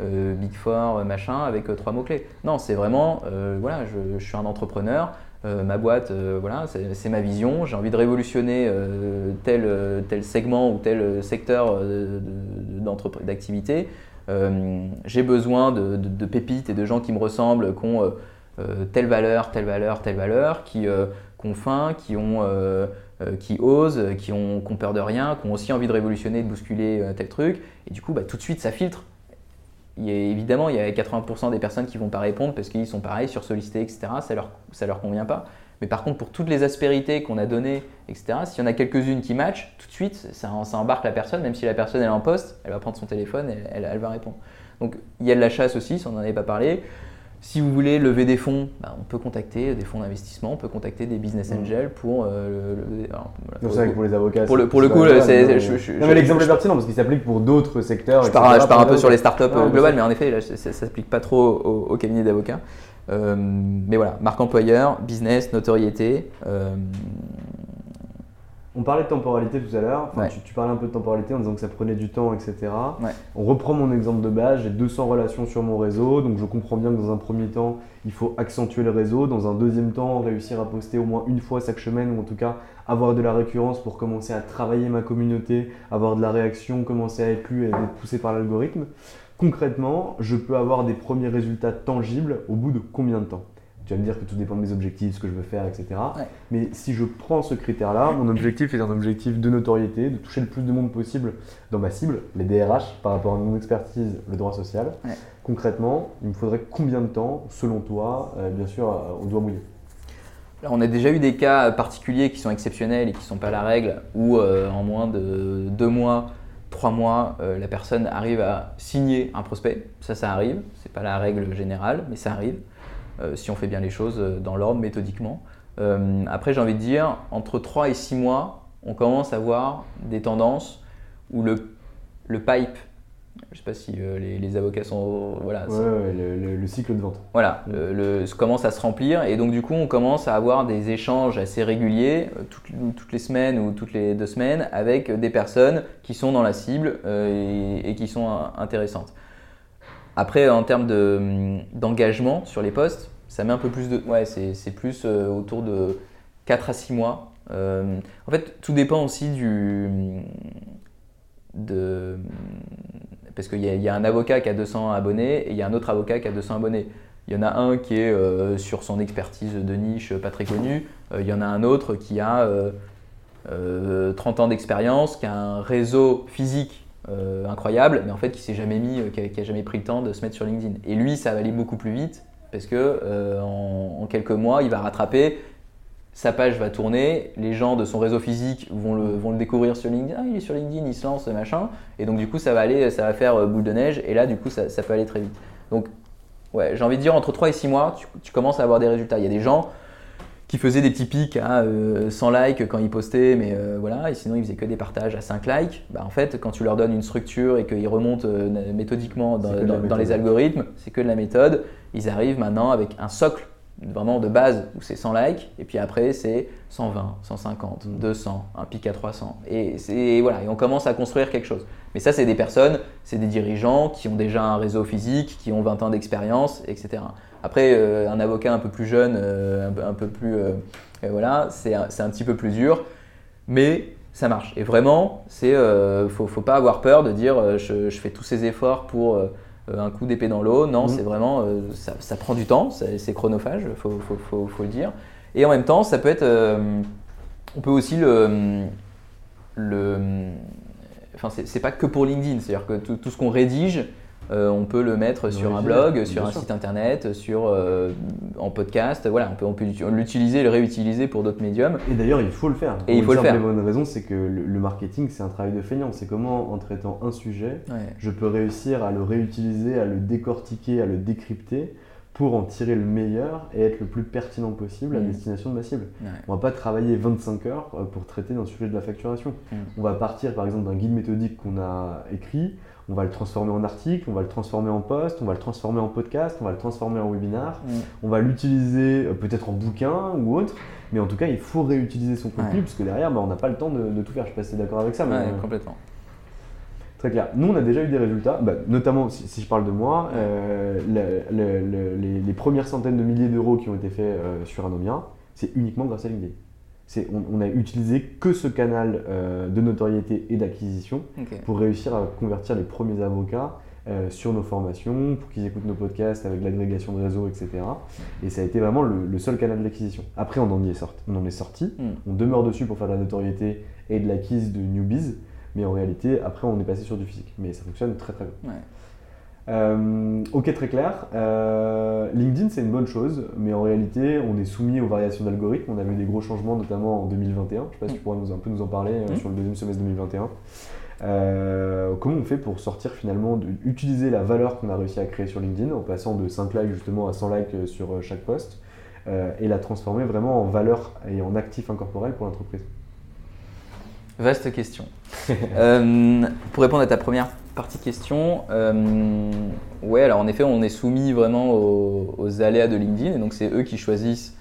B: Big Four, machin, avec trois mots-clés. Non, c'est vraiment, voilà, je, suis un entrepreneur, ma boîte, voilà, c'est ma vision, j'ai envie de révolutionner tel, tel segment ou tel secteur d'activité. j'ai besoin de, pépites et de gens qui me ressemblent, qui ont telle valeur, telle valeur, telle valeur, qui, ont faim, qui ont euh, qui osent, qui ont, peur de rien, qui ont aussi envie de révolutionner, de bousculer euh, tel truc. Et du coup, bah, tout de suite, ça filtre. Évidemment, il y a 80% des personnes qui vont pas répondre parce qu'ils sont pareils, sur sollicité, etc. Ça leur, ça leur convient pas. Mais par contre, pour toutes les aspérités qu'on a données, etc., s'il y en a quelques-unes qui matchent, tout de suite, ça, embarque la personne, même si la personne est en poste, elle va prendre son téléphone et elle, elle va répondre. Donc il y a de la chasse aussi, si on n'en avait pas parlé. Si vous voulez lever des fonds, bah, on peut contacter des fonds d'investissement, on peut contacter des business mm. angels pour euh,
A: le, c'est vrai que pour les avocats.
B: Pour le, pour le coup, c'est.
A: Non, mais l'exemple est pertinent parce qu'il s'applique pour d'autres secteurs.
B: Je pars, je pars un peu sur les startups euh, globales, mais en effet, là, ça ne s'applique pas trop au, cabinet d'avocats. Euh, mais voilà, marque employeur, business, notoriété.
A: On parlait de temporalité tout à l'heure. Enfin,
B: Ouais.
A: tu, tu parlais un peu de temporalité en disant que ça prenait du temps, etc.
B: Ouais.
A: On reprend mon exemple de base. J'ai 200 relations sur mon réseau. Donc je comprends bien que dans un premier temps, il faut accentuer le réseau. Dans un deuxième temps, réussir à poster au moins une fois chaque semaine ou en tout cas avoir de la récurrence pour commencer à travailler ma communauté, avoir de la réaction, commencer à être lu et être poussé par l'algorithme. Concrètement, je peux avoir des premiers résultats tangibles au bout de combien de temps? Tu vas me dire que tout dépend de mes objectifs, ce que je veux faire, etc.
B: Ouais.
A: Mais si je prends ce critère-là, mon objectif est un objectif de notoriété, de toucher le plus de monde possible dans ma cible, les DRH, par rapport à mon expertise, le droit social.
B: Ouais.
A: Concrètement, il me faudrait combien de temps, selon toi, euh, bien sûr, euh, au doigt mouillé
B: Alors, on a déjà eu des cas particuliers qui sont exceptionnels et qui ne sont pas la règle, où euh, en moins de deux mois, trois mois, euh, la personne arrive à signer un prospect. Ça, ça arrive. C'est pas la règle générale, mais ça arrive. Euh, si on fait bien les choses euh, dans l'ordre, méthodiquement. Euh, après, j'ai envie de dire, entre 3 et 6 mois, on commence à voir des tendances où le, le pipe, je ne sais pas si euh, les, les avocats sont. Voilà,
A: Ouais, ouais, le, le- le cycle de vente.
B: voilà, le, le- commence à se remplir et donc du coup on commence à avoir des échanges assez réguliers, euh, toutes, toutes les semaines ou toutes les deux semaines, avec des personnes qui sont dans la cible euh, et, et qui sont intéressantes. Après, en termes de, d'engagement sur les postes, ça met un peu plus de... Ouais, c'est, plus euh, autour de 4 à 6 mois. Euh, en fait, tout dépend aussi du... De, parce qu'il y, y a un avocat qui a 200 abonnés et il y a un autre avocat qui a 200 abonnés. Il y en a un qui est euh, sur son expertise de niche pas très connue. Il y en a un autre qui a euh, euh, 30 ans d'expérience, qui a un réseau physique euh, incroyable, mais en fait qui s'est jamais mis, euh, qui a, a jamais pris le temps de se mettre sur LinkedIn. Et lui, ça va aller beaucoup plus vite parce que euh, en, quelques mois, il va rattraper. Sa page va tourner, les gens de son réseau physique vont le, vont le découvrir sur LinkedIn. Ah, il est sur LinkedIn, il se lance, machin. Et donc, du coup, ça va aller, ça va faire boule de neige. Et là, du coup, ça, ça peut aller très vite. Donc, ouais, j'ai envie de dire, entre 3 et 6 mois, tu commences à avoir des résultats. Il y a des gens qui faisaient des petits pics à euh, 100 likes quand ils postaient, mais euh, voilà, et sinon ils faisaient que des partages à 5 likes. Bah, en fait, quand tu leur donnes une structure et qu'ils remontent euh, méthodiquement dans, les algorithmes, c'est que de la méthode. Ils arrivent maintenant avec un socle vraiment de base où c'est 100 likes, et puis après c'est 120, 150,
A: Mm.
B: 200, un pic à 300. Et, c'est, voilà, et on commence à construire quelque chose. Mais ça, c'est des personnes, c'est des dirigeants qui ont déjà un réseau physique, qui ont 20 ans d'expérience, etc. Après, euh, un avocat un peu plus jeune, euh, un, peu, un peu plus. euh, voilà, c'est un, c'est un petit peu plus dur, mais ça marche. Et vraiment, c'est faut, faut pas avoir peur de dire je, je fais tous ces efforts pour un coup d'épée dans l'eau. Non,
A: Mhm.
B: c'est vraiment. euh, ça, ça prend du temps, c'est chronophage, faut, faut, faut, faut le dire. Et en même temps, ça peut être. euh, on peut aussi le. le enfin, c'est c'est pas que pour LinkedIn, c'est-à-dire que tout, tout ce qu'on rédige, euh, on peut le mettre sur un blog,
A: bien
B: sur un
A: sûr.
B: site internet, sur, euh, en podcast. Voilà, on peut, on peut l'utiliser, le réutiliser pour d'autres médiums.
A: Et d'ailleurs, il faut le faire.
B: Et il faut le faire.
A: et bonne raison, c'est que le, le marketing, c'est un travail de feignant. C'est comment, en traitant un sujet,
B: Ouais.
A: je peux réussir à le réutiliser, à le décortiquer, à le décrypter pour en tirer le meilleur et être le plus pertinent possible à
B: Mm.
A: destination de ma cible.
B: Ouais.
A: On va pas travailler 25 heures euh, pour traiter d'un sujet de la facturation.
B: Mm.
A: On va partir par exemple d'un guide méthodique qu'on a écrit, on va le transformer en article, on va le transformer en post, on va le transformer en podcast, on va le transformer en webinar,
B: Mm.
A: on va l'utiliser euh, peut-être en bouquin ou autre, mais en tout cas il faut réutiliser son contenu
B: Ouais.
A: parce que derrière bah, on n'a pas le temps de, de tout faire. Je sais pas si tu es d'accord avec ça, mais
B: Ouais,
A: euh,
B: complètement.
A: Très clair. Nous, on a déjà eu des résultats, bah, notamment si, si je parle de moi, euh, le- le- le- les, les premières centaines de milliers d'euros qui ont été faits euh, sur Anomia, c'est uniquement grâce à LinkedIn. On, on a utilisé que ce canal euh, de notoriété et d'acquisition pour réussir à convertir les premiers avocats euh, sur nos formations, pour qu'ils écoutent nos podcasts avec l'agrégation de réseau, etc. Et ça a été vraiment le, le seul canal d'acquisition. Après, on en, y est sorti, on en est sorti,
B: Mm.
A: on demeure dessus pour faire de la notoriété et de l'acquise de newbies, mais en réalité, après, on est passé sur du physique. Mais ça fonctionne très très bien.
B: Ouais.
A: Euh, ok, très clair. Euh, LinkedIn, c'est une bonne chose, mais en réalité, on est soumis aux variations d'algorithmes. On a vu des gros changements, notamment en 2021. Je ne sais pas si tu pourras nous, un peu nous en parler euh,
B: Mm.
A: sur le deuxième semestre 2021. Euh, comment on fait pour sortir finalement, de, utiliser la valeur qu'on a réussi à créer sur LinkedIn en passant de 5 likes justement à 100 likes sur chaque post euh, et la transformer vraiment en valeur et en actif incorporel pour l'entreprise?
B: Vaste question. [LAUGHS] Pour répondre à ta première partie question, euh, ouais, alors en effet, on est soumis vraiment aux, aléas de LinkedIn, et donc c'est eux qui choisissent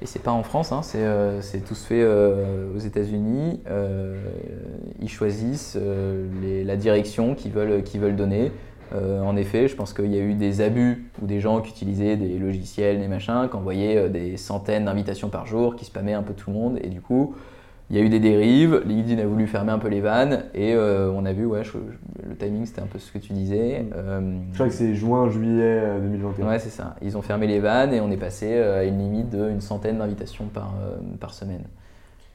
B: Et c'est pas en France, hein, c'est euh, tout fait euh, aux États-Unis. Ils choisissent la direction qu'ils veulent, veulent donner. En effet, je pense qu'il y a eu des abus ou des gens qui utilisaient des logiciels, des machins, qui envoyaient des centaines d'invitations par jour, qui spammaient un peu tout le monde. Et du coup, il y a eu des dérives. LinkedIn a voulu fermer un peu les vannes. Et euh, on a vu, ouais, je- je- le timing, c'était un peu ce que tu disais. Euh,
A: Je crois que c'est juin, juillet euh, 2021.
B: Ouais, c'est ça. Ils ont fermé les vannes et on est passé euh, à une limite d'une centaine d'invitations par, euh, par semaine.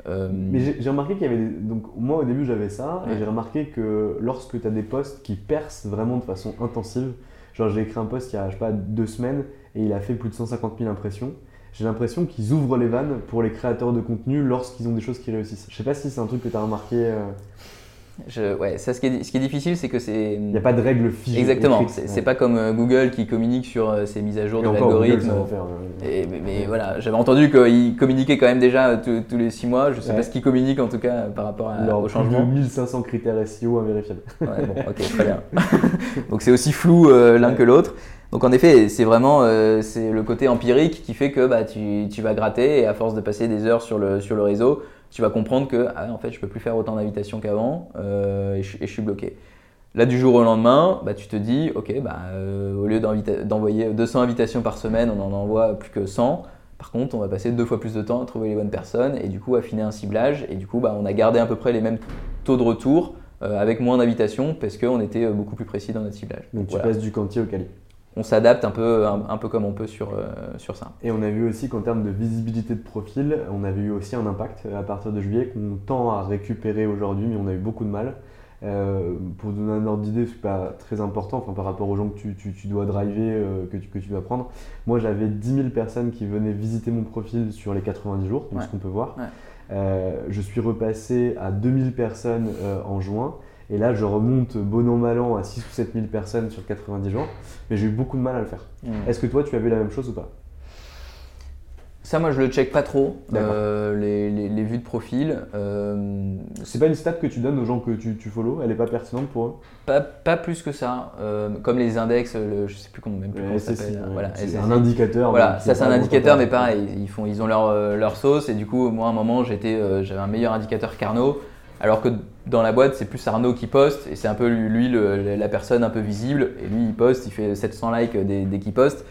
B: Euh,
A: Mais j'ai j'ai remarqué qu'il y avait des... Donc moi au début j'avais ça
B: Ouais.
A: et j'ai remarqué que lorsque tu as des posts qui percent vraiment de façon intensive, genre j'ai écrit un post il y a je sais pas deux semaines et il a fait plus de 150 000 impressions, j'ai l'impression qu'ils ouvrent les vannes pour les créateurs de contenu lorsqu'ils ont des choses qui réussissent. Je sais pas si c'est un truc que tu as remarqué, euh,
B: je- ouais, ça, ce qui est, ce qui est difficile, c'est que c'est.
A: il n'y a pas de règles figées.
B: Exactement. C'est
A: Ouais.
B: pas comme euh, Google qui communique sur euh, ses mises à jour
A: Et
B: de l'algorithme. mais, voilà, j'avais entendu qu'ils communiquaient quand même déjà tous- les six mois. Je sais
A: Ouais.
B: pas ce qu'ils communiquent en tout cas par rapport à-
A: leur
B: au changement.
A: de 1500 critères SEO invérifiables.
B: Ouais, bon, ok, très [LAUGHS] bien. Donc c'est aussi flou euh, l'un que l'autre. Donc en effet, c'est vraiment euh, c'est le côté empirique qui fait que bah, tu, tu vas gratter et à force de passer des heures sur le, sur le réseau, tu vas comprendre que ah, en fait je peux plus faire autant d'invitations qu'avant euh, et, je, et je suis bloqué. Là du jour au lendemain, bah, tu te dis ok bah, euh, au lieu d'envoyer 200 invitations par semaine, on en envoie plus que 100. Par contre, on va passer deux fois plus de temps à trouver les bonnes personnes et du coup affiner un ciblage et du coup bah, on a gardé à peu près les mêmes taux de retour euh, avec moins d'invitations parce qu'on était beaucoup plus précis dans notre ciblage.
A: Donc tu
B: Voilà.
A: passes du quantier au quali.
B: On s'adapte un peu, un, un peu comme on peut sur, euh, sur ça.
A: Et on a vu aussi qu'en termes de visibilité de profil, on avait eu aussi un impact euh, à partir de juillet qu'on tend à récupérer aujourd'hui, mais on a eu beaucoup de mal. Euh, pour donner un ordre d'idée, c'est pas très important enfin, par rapport aux gens que tu, tu- tu dois driver, euh, que, tu, que tu dois prendre. Moi, j'avais 10 000 personnes qui venaient visiter mon profil sur les 90 jours, donc
B: Ouais.
A: ce qu'on peut voir.
B: Ouais.
A: Je suis repassé à 2000 personnes en juin. Et là, je remonte bon an, mal an à 6 ou 7 000 personnes sur 90 jours. Mais j'ai eu beaucoup de mal à le faire. Est-ce que toi, tu as vu la même chose ou pas?
B: Ça, moi, je le check pas trop, euh, les, les- les vues de profil. Euh,
A: C'est pas une stat que tu donnes aux gens que tu, tu follow? Elle est pas pertinente pour eux?
B: Pas, pas plus que ça. Euh, comme les index, le, je sais plus comment, même plus comment ça s'appelle. Voilà,
A: c'est un indicateur.
B: Voilà, ça
A: est
B: c'est un indicateur, mais pareil, ils, font, ils ont leur, leur sauce et du coup, moi à un moment, j'étais, j'avais un meilleur indicateur qu'Arnaud, alors que dans la boîte, c'est plus Arnaud qui poste et c'est un peu lui, le- la personne un peu visible et lui il poste, il fait 700 likes dès, dès qu'il poste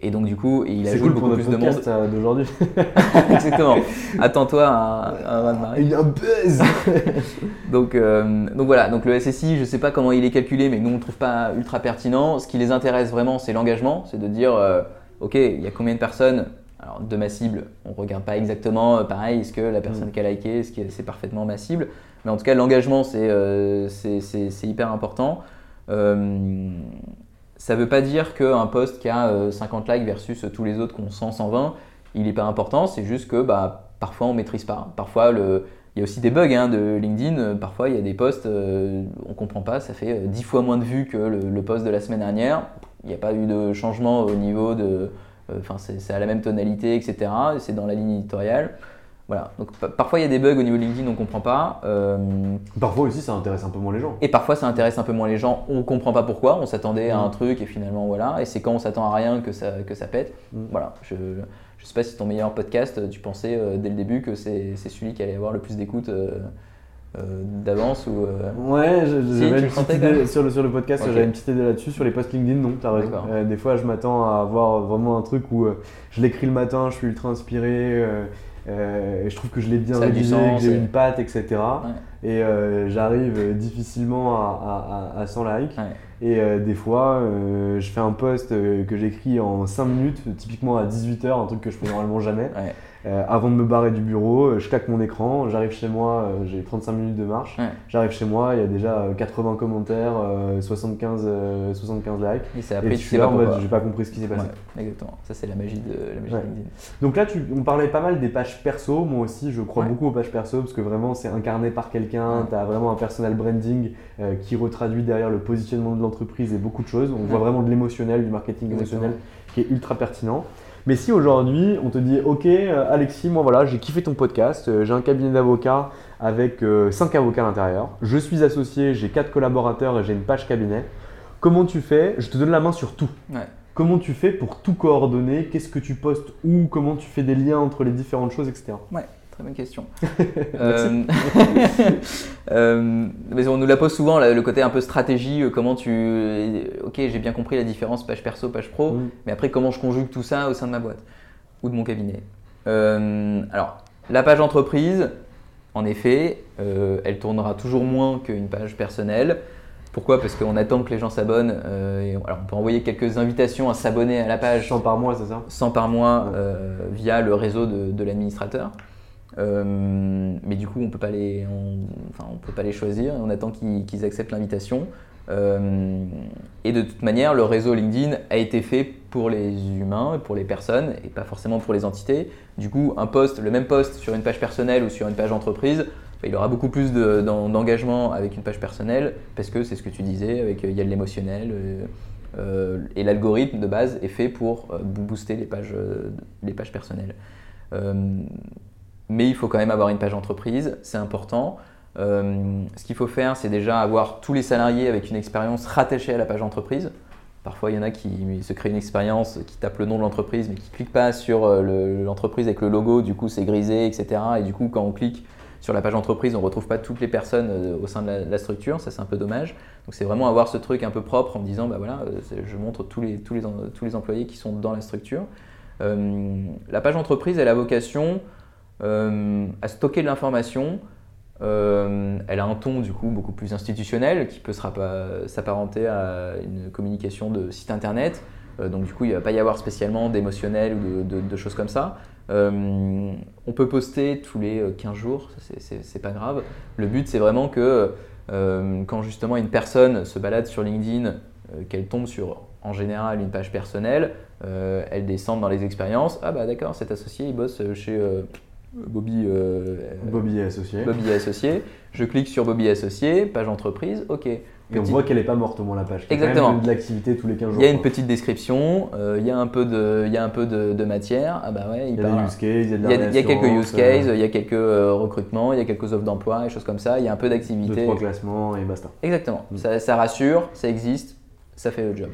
B: et donc du coup, il ajoute
A: cool
B: beaucoup plus de monde.
A: podcast euh, d'aujourd'hui. [LAUGHS]
B: Exactement. Attends-toi à un,
A: a un buzz [LAUGHS]
B: Donc, euh, donc voilà, donc le SSI, je ne sais pas comment il est calculé, mais nous on ne le trouve pas ultra pertinent. Ce qui les intéresse vraiment, c'est l'engagement, c'est de dire, euh, ok, il y a combien de personnes alors, de ma cible, on ne regarde pas exactement, euh, pareil, est-ce que la personne
A: Mm.
B: qui a liké, est-ce que c'est parfaitement ma cible Mais en tout cas, l'engagement, c'est euh, c'est- c'est- c'est hyper important. Euh, ça ne veut pas dire qu'un post qui a euh, 50 likes versus tous les autres qui ont 100, 120, il n'est pas important, c'est juste que bah, parfois on ne maîtrise pas. Parfois, le, il y a aussi des bugs hein, de LinkedIn. Parfois, il y a des posts, on ne comprend pas, ça fait euh, 10 fois moins de vues que le, le post de la semaine dernière. Il n'y a pas eu de changement au niveau de. Euh, Enfin, c'est à la même tonalité, etc. et C'est dans la ligne éditoriale. Voilà. Donc, pa- parfois, il y a des bugs au niveau de LinkedIn, on ne comprend pas. Euh,
A: Parfois aussi, ça intéresse un peu moins les gens.
B: et parfois, ça intéresse un peu moins les gens. On comprend pas pourquoi. On s'attendait à un
A: Mm.
B: truc et finalement, voilà. Et c'est quand on s'attend à rien que ça, que ça pète.
A: Mm.
B: Voilà. Je, je sais pas si ton meilleur podcast, tu pensais euh, dès le début que c'est celui qui allait avoir le plus d'écoute euh, d'avance ou. euh,
A: Ouais,
B: Si,
A: j'avais une petite idée sur le, sur le podcast, j'avais une petite idée là-dessus. Sur les posts LinkedIn, non, t'as raison. Euh, des fois, je m'attends à avoir vraiment un truc où euh, je l'écris le matin, je suis ultra inspiré, euh, euh, et je trouve que je l'ai bien rédigé, que j'ai une patte, etc.
B: Ouais.
A: Et euh, j'arrive euh, difficilement à, à- à- à 100 likes.
B: Ouais.
A: Et euh, des fois, euh, je fais un post euh, que j'écris en 5 minutes, typiquement à 18h, un truc que je fais normalement jamais.
B: Ouais.
A: Euh, avant de me barrer du bureau, euh, je claque mon écran, j'arrive chez moi, euh, j'ai 35 minutes de marche.
B: Ouais.
A: J'arrive chez moi, il y a déjà euh, 80 commentaires, euh, 75, euh, 75 likes.
B: Et c'est
A: Et
B: après,
A: je
B: tu
A: suis là en mode, j'ai pas compris ce qui s'est passé.
B: Ouais, exactement. Ça, c'est la magie de, la magie
A: Ouais.
B: de LinkedIn.
A: Donc là, tu, on parlait pas mal des pages perso. Moi aussi, je crois beaucoup aux pages perso parce que vraiment, c'est incarné par quelqu'un. Tu as vraiment un personal branding euh, qui retraduit derrière le positionnement de l'entreprise et beaucoup de choses. On voit vraiment de l'émotionnel, du marketing émotionnel qui est ultra pertinent. Mais si aujourd'hui, on te dit, OK, euh, Alexis, moi voilà, j'ai kiffé ton podcast, euh, j'ai un cabinet d'avocats avec 5 avocats à l'intérieur, je suis associé, j'ai 4 collaborateurs et j'ai une page cabinet. Comment tu fais? Je te donne la main sur tout.
B: Ouais.
A: comment tu fais pour tout coordonner? Qu'est-ce que tu postes où? Comment tu fais des liens entre les différentes choses, etc.
B: Ouais. Très bonne question. [LAUGHS] euh, [LAUGHS] euh, mais on nous la pose souvent, le côté un peu stratégie, euh, comment tu... Ok, j'ai bien compris la différence page perso, page pro, mais après comment je conjugue tout ça au sein de ma boîte ou de mon cabinet. Euh, alors, la page entreprise, en effet, elle tournera toujours moins qu'une page personnelle. Pourquoi? Parce qu'on attend que les gens s'abonnent. alors on peut envoyer quelques invitations à s'abonner à la page.
A: 100 par mois, c'est ça?
B: 100 par mois via le réseau de, de l'administrateur. Euh, mais du coup, on peut pas les, on peut pas les choisir. On attend qu'ils acceptent l'invitation. Euh, et de toute manière, le réseau LinkedIn a été fait pour les humains, pour les personnes, et pas forcément pour les entités. Du coup, un post, le même post sur une page personnelle ou sur une page entreprise, bah, il aura beaucoup plus d'engagement avec une page personnelle parce que c'est ce que tu disais, avec il y a de l'émotionnel. Euh, et l'algorithme de base est fait pour booster les pages, les pages personnelles mais il faut quand même avoir une page entreprise, c'est important. Euh, ce qu'il faut faire, c'est déjà avoir tous les salariés avec une expérience rattachée à la page entreprise. Parfois, il y en a qui se créent une expérience, qui tapent le nom de l'entreprise, mais qui ne cliquent pas sur euh, l'entreprise avec le logo, du coup c'est grisé, etc. Et du coup, quand on clique sur la page entreprise, on ne retrouve pas toutes les personnes euh, au sein de la, structure, ça c'est un peu dommage. Donc c'est vraiment avoir ce truc un peu propre en me disant, bah voilà, je montre tous les, tous, les, tous les employés qui sont dans la structure. la page entreprise, elle a vocation euh, à stocker de l'information. Euh, elle a un ton du coup beaucoup plus institutionnel qui peut s'apparenter à une communication de site internet. Euh, donc du coup, il ne va pas y avoir spécialement d'émotionnel ou de, choses comme ça. on peut poster tous les 15 jours, c'est pas grave. Le but, c'est vraiment que quand justement une personne se balade sur LinkedIn, qu'elle tombe sur en général une page personnelle, elle descende dans les expériences. Ah bah d'accord, cet associé, il bosse chez Bobby, euh,
A: Bobby associé.
B: Bobby associé. Je clique sur Bobby associé, page entreprise, ok.
A: Et on voit qu'elle n'est pas morte au moins la page.
B: Exactement.
A: Il y a de l'activité tous les 15 jours.
B: Il y a une petite description, euh, il y a un peu de, il y a un peu de, matière. Ah bah ouais,
A: il, y a des use cases, il y a de
B: la Il y a, quelques use cases, il y a quelques euh, recrutements, il y a quelques offres d'emploi, des choses comme ça. Il y a un peu d'activité. Deux,
A: trois classements et basta.
B: Exactement. Mm. Ça, ça rassure, ça existe, ça fait le job.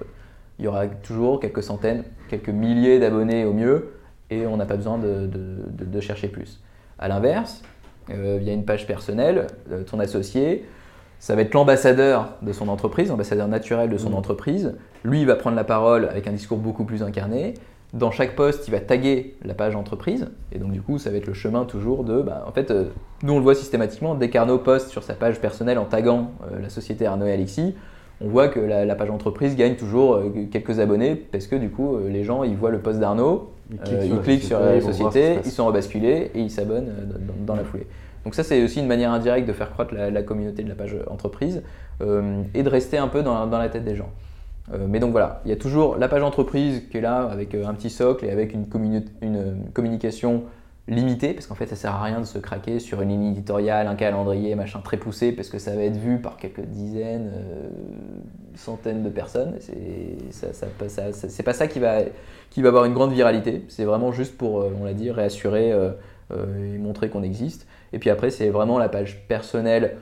B: Il y aura toujours quelques centaines, quelques milliers d'abonnés au mieux, et on n'a pas besoin de, de chercher plus. À l'inverse, euh, il y a une page personnelle, euh, ton associé, ça va être l'ambassadeur de son entreprise, l'ambassadeur naturel de son mmh. entreprise. Lui, il va prendre la parole avec un discours beaucoup plus incarné. Dans chaque poste, il va taguer la page entreprise. Et donc, du coup, ça va être le chemin toujours de. Bah, en fait, euh, nous, on le voit systématiquement. Dès qu'Arnaud poste sur sa page personnelle en taguant la société Arnaud et Alexis, on voit que la, page entreprise gagne toujours quelques abonnés parce que, du coup, les gens, ils voient le poste d'Arnaud, ils cliquent, sur, la société, ils sont rebasculés et ils s'abonnent euh, dans, la foulée. Donc ça, c'est aussi une manière indirecte de faire croître la, communauté de la page entreprise euh, et de rester un peu dans, la tête des gens. Euh, mais donc voilà, il y a toujours la page entreprise qui est là avec un petit socle et avec une, une communication limitée, parce qu'en fait ça sert à rien de se craquer sur une ligne éditoriale, un calendrier, machin très poussé, parce que ça va être vu par quelques dizaines, centaines de personnes. C'est ça, pas ça qui va qui va avoir une grande viralité. C'est vraiment juste pour, euh, on l'a dit, réassurer euh, euh, et montrer qu'on existe. Et puis après, c'est vraiment la page personnelle.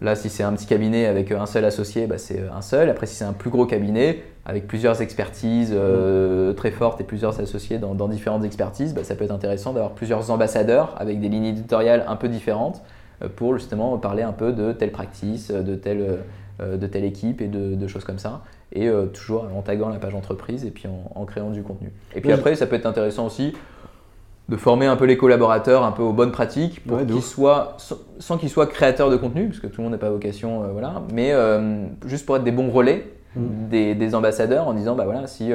B: Là, si c'est un petit cabinet avec un seul associé, bah, c'est un seul. Après, si c'est un plus gros cabinet avec plusieurs expertises très fortes et plusieurs associés dans, différentes expertises, bah, ça peut être intéressant d'avoir plusieurs ambassadeurs avec des lignes éditoriales un peu différentes pour justement parler un peu de telle practice, de telle, de telle équipe et de choses comme ça et euh, toujours en taguant la page entreprise et puis en, créant du contenu. Et puis après, ça peut être intéressant aussi de former un peu les collaborateurs un peu aux bonnes pratiques pour qu'ils soient, sans qu'ils soient créateurs de contenu, parce que tout le monde n'a pas vocation, euh, voilà, mais euh, juste pour être des bons relais mmh. des, ambassadeurs en disant, bah voilà, si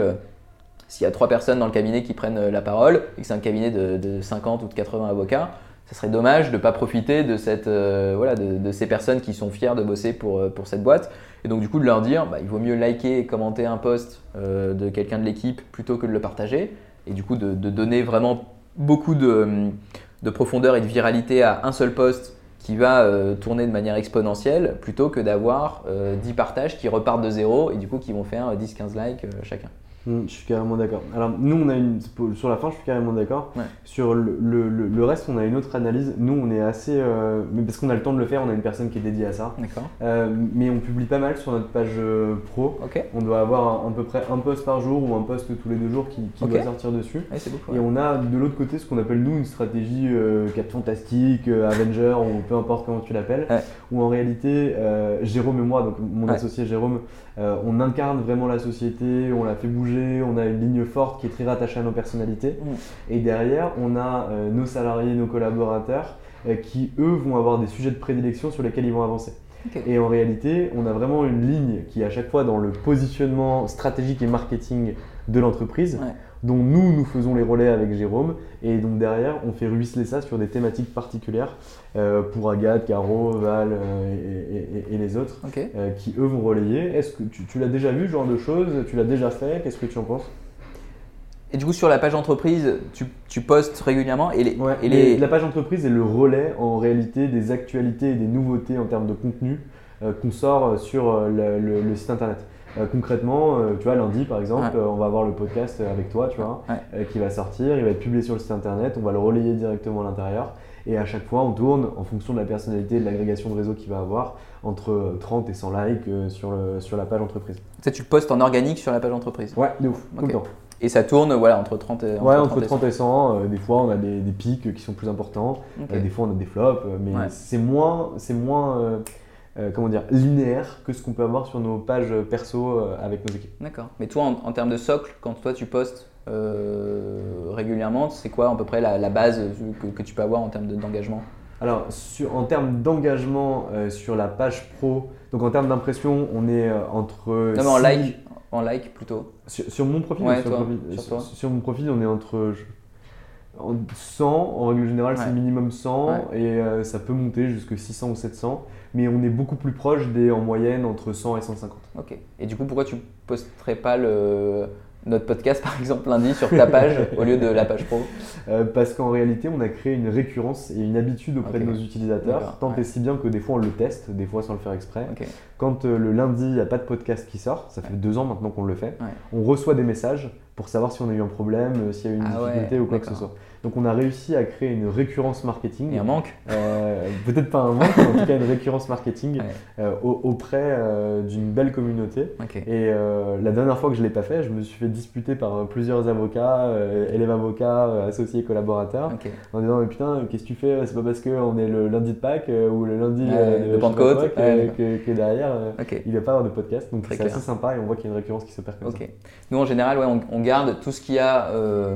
B: s'il y a trois personnes dans le cabinet qui prennent la parole et que c'est un cabinet de, de, 50 ou de 80 avocats, ça serait dommage de ne pas profiter de, cette, voilà, de, de, ces personnes qui sont fiers de bosser pour, pour cette boîte et donc du coup de leur dire, bah, il vaut mieux liker et commenter un post euh, de quelqu'un de l'équipe plutôt que de le partager. Et du coup de, donner vraiment beaucoup de, profondeur et de viralité à un seul post qui va euh, tourner de manière exponentielle plutôt que d'avoir 10 euh, partages qui repartent de zéro et du coup qui vont faire 10-15 likes chacun.
A: Mm, je suis carrément d'accord. Alors, nous, on a une. Sur la fin, je suis carrément d'accord.
B: Ouais.
A: Sur le, le- reste, on a une autre analyse. Nous, on est assez. euh, mais parce qu'on a le temps de le faire, on a une personne qui est dédiée à ça.
B: D'accord.
A: Euh, mais on publie pas mal sur notre page euh, pro.
B: Ok.
A: On doit avoir à, à peu près un post par jour ou un post tous les deux jours qui, doit sortir dessus.
B: Ouais, c'est beaucoup.
A: Et on a de l'autre côté ce qu'on appelle nous une stratégie Cap Fantastique, Avenger ou peu importe comment tu l'appelles,
B: Ouais.
A: où en réalité Jérôme et moi, donc mon associé Jérôme, euh, on incarne vraiment la société, on la fait bouger, on a une ligne forte qui est très rattachée à nos personnalités.
B: Mm.
A: Et derrière, on a euh, nos salariés, nos collaborateurs euh, qui eux vont avoir des sujets de prédilection sur lesquels ils vont avancer. Et en réalité, on a vraiment une ligne qui est à chaque fois dans le positionnement stratégique et marketing de l'entreprise,
B: Ouais.
A: Dont nous, nous faisons les relais avec Jérôme. Et donc derrière, on fait ruisseler ça sur des thématiques particulières euh, pour Agathe, Caro, Val euh, et, et- et- et les autres, euh, qui eux vont relayer. Est-ce que tu, tu l'as déjà vu, ce genre de choses? Tu l'as déjà fait? Qu'est-ce que tu en penses?
B: Et du coup, sur la page entreprise, tu, tu postes régulièrement et les,
A: Ouais,
B: et
A: les-
B: les...
A: La page entreprise est le relais en réalité des actualités et des nouveautés en termes de contenu qu'on sort sur le, le- le site internet. Euh, concrètement, euh, tu vois, lundi par exemple,
B: Ouais.
A: euh, on va avoir le podcast avec toi, tu vois,
B: Ouais.
A: qui va sortir, il va être publié sur le site internet, on va le relayer directement à l'intérieur. Et à chaque fois, on tourne en fonction de la personnalité et de l'agrégation de réseau qu'il va avoir entre euh, 30 et 100 likes sur, le, sur la page entreprise.
B: Tu sais, tu le postes en organique sur la page entreprise.
A: Ouais, de ouf, tout
B: Ok.
A: le temps.
B: Et ça tourne voilà, entre 30 et
A: Ouais, entre
B: 30
A: 30 et 100, euh, des fois on a des, des pics qui sont plus importants. Euh, des fois, on a des flops, mais
B: Ouais.
A: c'est moins, c'est moins euh, euh, comment dire, linéaire que ce qu'on peut avoir sur nos pages perso euh, avec nos équipes.
B: D'accord. Mais toi, en, en termes de socle, quand toi tu postes euh, régulièrement, c'est quoi à peu près la, la base que, que tu peux avoir en termes de- d'engagement?
A: Alors, sur- en termes d'engagement sur la page pro, donc en termes d'impression, on est entre.
B: Non, mais en
A: six-
B: like, en like plutôt.
A: Sur, sur mon profil,
B: Ouais,
A: sur,
B: toi,
A: profil
B: sur
A: mon profil, on est entre. je- en 100, en règle générale, c'est minimum 100
B: Ouais.
A: et euh, ça peut monter jusqu'à 600 ou 700, mais on est beaucoup plus proche des en moyenne entre 100 et 150.
B: Ok. Et du coup, pourquoi tu posterais pas le, notre podcast par exemple lundi sur ta page [LAUGHS] au lieu de la page pro?
A: Euh, parce qu'en réalité, on a créé une récurrence et une habitude auprès de nos utilisateurs, tant
B: ouais.
A: et si bien que des fois on le teste, des fois sans le faire exprès. Quand euh, le lundi, il n'y a pas de podcast qui sort, ça fait deux ans maintenant qu'on le fait,
B: Ouais.
A: on reçoit des messages pour savoir si on a eu un problème, euh, s'il y a eu une
B: Ah ouais,
A: difficulté ou quoi que ce soit. Donc on a réussi à créer une récurrence marketing.
B: Il y a un manque
A: Euh, Peut-être pas un manque, mais en tout cas une récurrence marketing
B: Ouais.
A: euh, au- auprès euh, d'une belle communauté. Et la dernière fois que je l'ai pas fait, je me suis fait disputer par plusieurs avocats, élèves avocats, associés, collaborateurs, en disant mais putain qu'est-ce que tu fais? C'est pas parce qu'on est le lundi de Pâques ou le lundi
B: de
A: pas
B: Pentecôte.
A: que, derrière il va pas avoir de podcast. Donc c'est assez sympa et on voit qu'il y a une récurrence qui s'opère comme.
B: Nous, en général, ouais, on, on garde tout ce qui a euh, euh,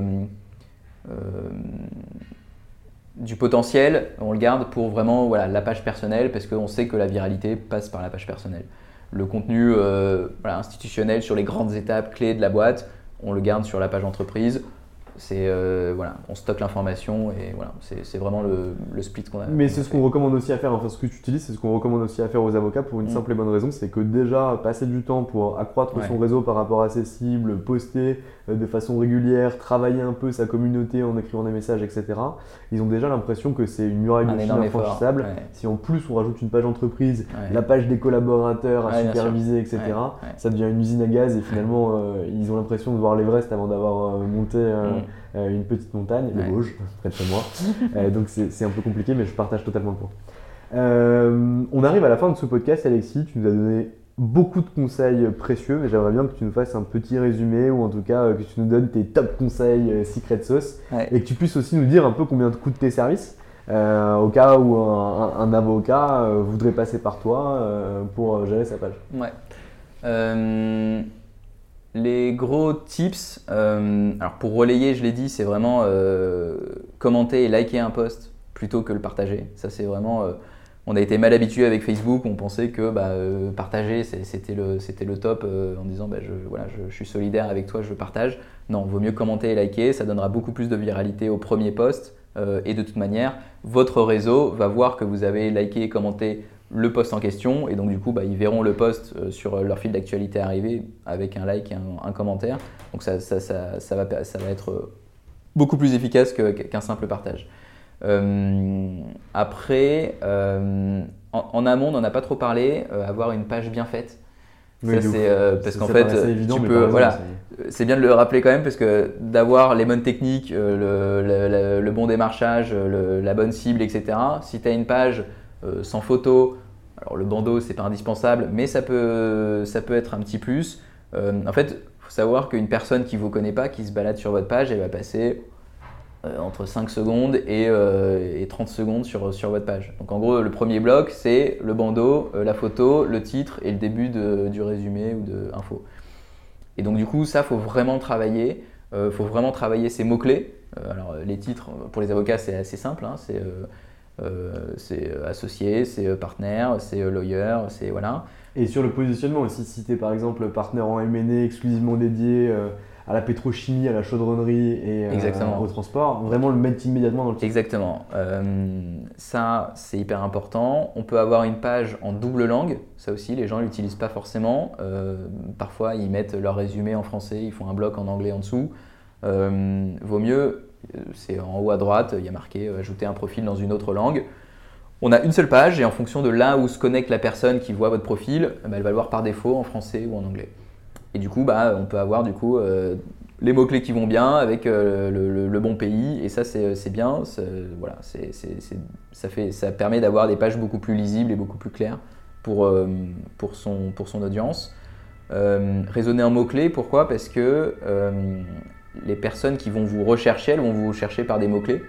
B: du potentiel, on le garde pour vraiment voilà, la page personnelle parce qu'on sait que la viralité passe par la page personnelle. Le contenu euh, voilà, institutionnel sur les grandes étapes clés de la boîte, on le garde sur la page entreprise. C'est euh, voilà, on stocke l'information et voilà, c'est vraiment le, le split qu'on a.
A: Mais c'est ce qu'on recommande aussi à faire, enfin ce que tu utilises, c'est ce qu'on recommande aussi à faire aux avocats pour une
B: Mm.
A: simple et bonne raison, c'est que déjà passer du temps pour accroître
B: Ouais.
A: son réseau par rapport à ses cibles, poster euh, de façon régulière, travailler un peu sa communauté en écrivant des messages, etc. Ils ont déjà l'impression que c'est une muraille
B: Un
A: de Chine infranchissable.
B: Ouais.
A: Si en plus on rajoute une page entreprise,
B: Ouais.
A: la page des collaborateurs à superviser, etc., ça devient une usine à gaz et finalement euh, ils ont l'impression de voir l'Everest avant d'avoir euh, monté euh,
B: Mm.
A: euh, une petite montagne, le Vosges, [LAUGHS] près de chez moi. [LAUGHS] Euh, donc c'est c'est un peu compliqué, mais je partage totalement le point. Euh, on arrive à la fin de ce podcast, Alexis. Tu nous as donné beaucoup de conseils précieux, mais j'aimerais bien que tu nous fasses un petit résumé ou en tout cas euh, que tu nous donnes tes top conseils euh, Secret Sauce
B: Ouais.
A: et que tu puisses aussi nous dire un peu combien te coûtent tes services. euh, au cas où un, avocat voudrait passer par toi euh, pour gérer sa page.
B: Ouais. Euh, les gros tips, alors pour relayer, je l'ai dit, c'est vraiment commenter et liker un post plutôt que le partager. Ça, c'est vraiment. On a été mal habitué avec Facebook, on pensait que bah, euh, partager, c'était le, top euh, en disant bah, je, suis solidaire avec toi, je partage. Non, vaut mieux commenter et liker, ça donnera beaucoup plus de viralité au premier post. euh, et de toute manière, votre réseau va voir que vous avez liké et commenté le post en question et donc du coup bah, ils verront le post sur leur fil d'actualité arriver avec un like et un, commentaire donc ça, va, être beaucoup plus efficace qu'un simple partage après euh, en, en amont on n'en a pas trop parlé euh, avoir une page bien faite
A: Oui,
B: ça c'est euh, parce qu'en fait euh,
A: évident,
B: tu peux voilà
A: c'est-
B: bien de le rappeler quand même parce que d'avoir les bonnes techniques, le, le, bon démarchage, la bonne cible, etc. Si tu as une page sans photo, alors le bandeau c'est pas indispensable, mais ça peut, ça peut être un petit plus. en fait, faut savoir qu'une personne qui vous connaît pas, qui se balade sur votre page, elle va passer euh, entre 5 secondes et, 30 euh, secondes sur, sur votre page. Donc en gros, le premier bloc, c'est le bandeau, euh, la photo, le titre et le début du résumé ou de info. Et donc du coup, ça, faut vraiment travailler. Il faut vraiment travailler ces mots-clés. alors les titres, pour les avocats, c'est assez simple. Hein, c'est associé, c'est partenaire, c'est lawyer, c'est voilà.
A: Et sur le positionnement aussi, si tu par exemple partenaire en M&A exclusivement dédié à la pétrochimie, à la chaudronnerie et euh, au transport, vraiment le mettre immédiatement dans le titre.
B: Exactement. Euh, ça, c'est hyper important. On peut avoir une page en double langue. Ça aussi, les gens ne l'utilisent pas forcément. Euh, parfois, ils mettent leur résumé en français, ils font un bloc en anglais en dessous. vaut mieux, c'est en haut à droite, il y a marqué ajouter un profil dans une autre langue. On a une seule page et en fonction de là où se connecte la personne qui voit votre profil, elle va le voir par défaut en français ou en anglais. Et du coup, bah, on peut avoir du coup euh, les mots-clés qui vont bien avec euh, le, bon pays. Et ça, c'est bien. Ça, permet d'avoir des pages beaucoup plus lisibles et beaucoup plus claires pour, euh, son, audience. raisonner en mots-clés, pourquoi? Parce que les personnes qui vont vous rechercher, elles vont vous chercher par des mots-clés.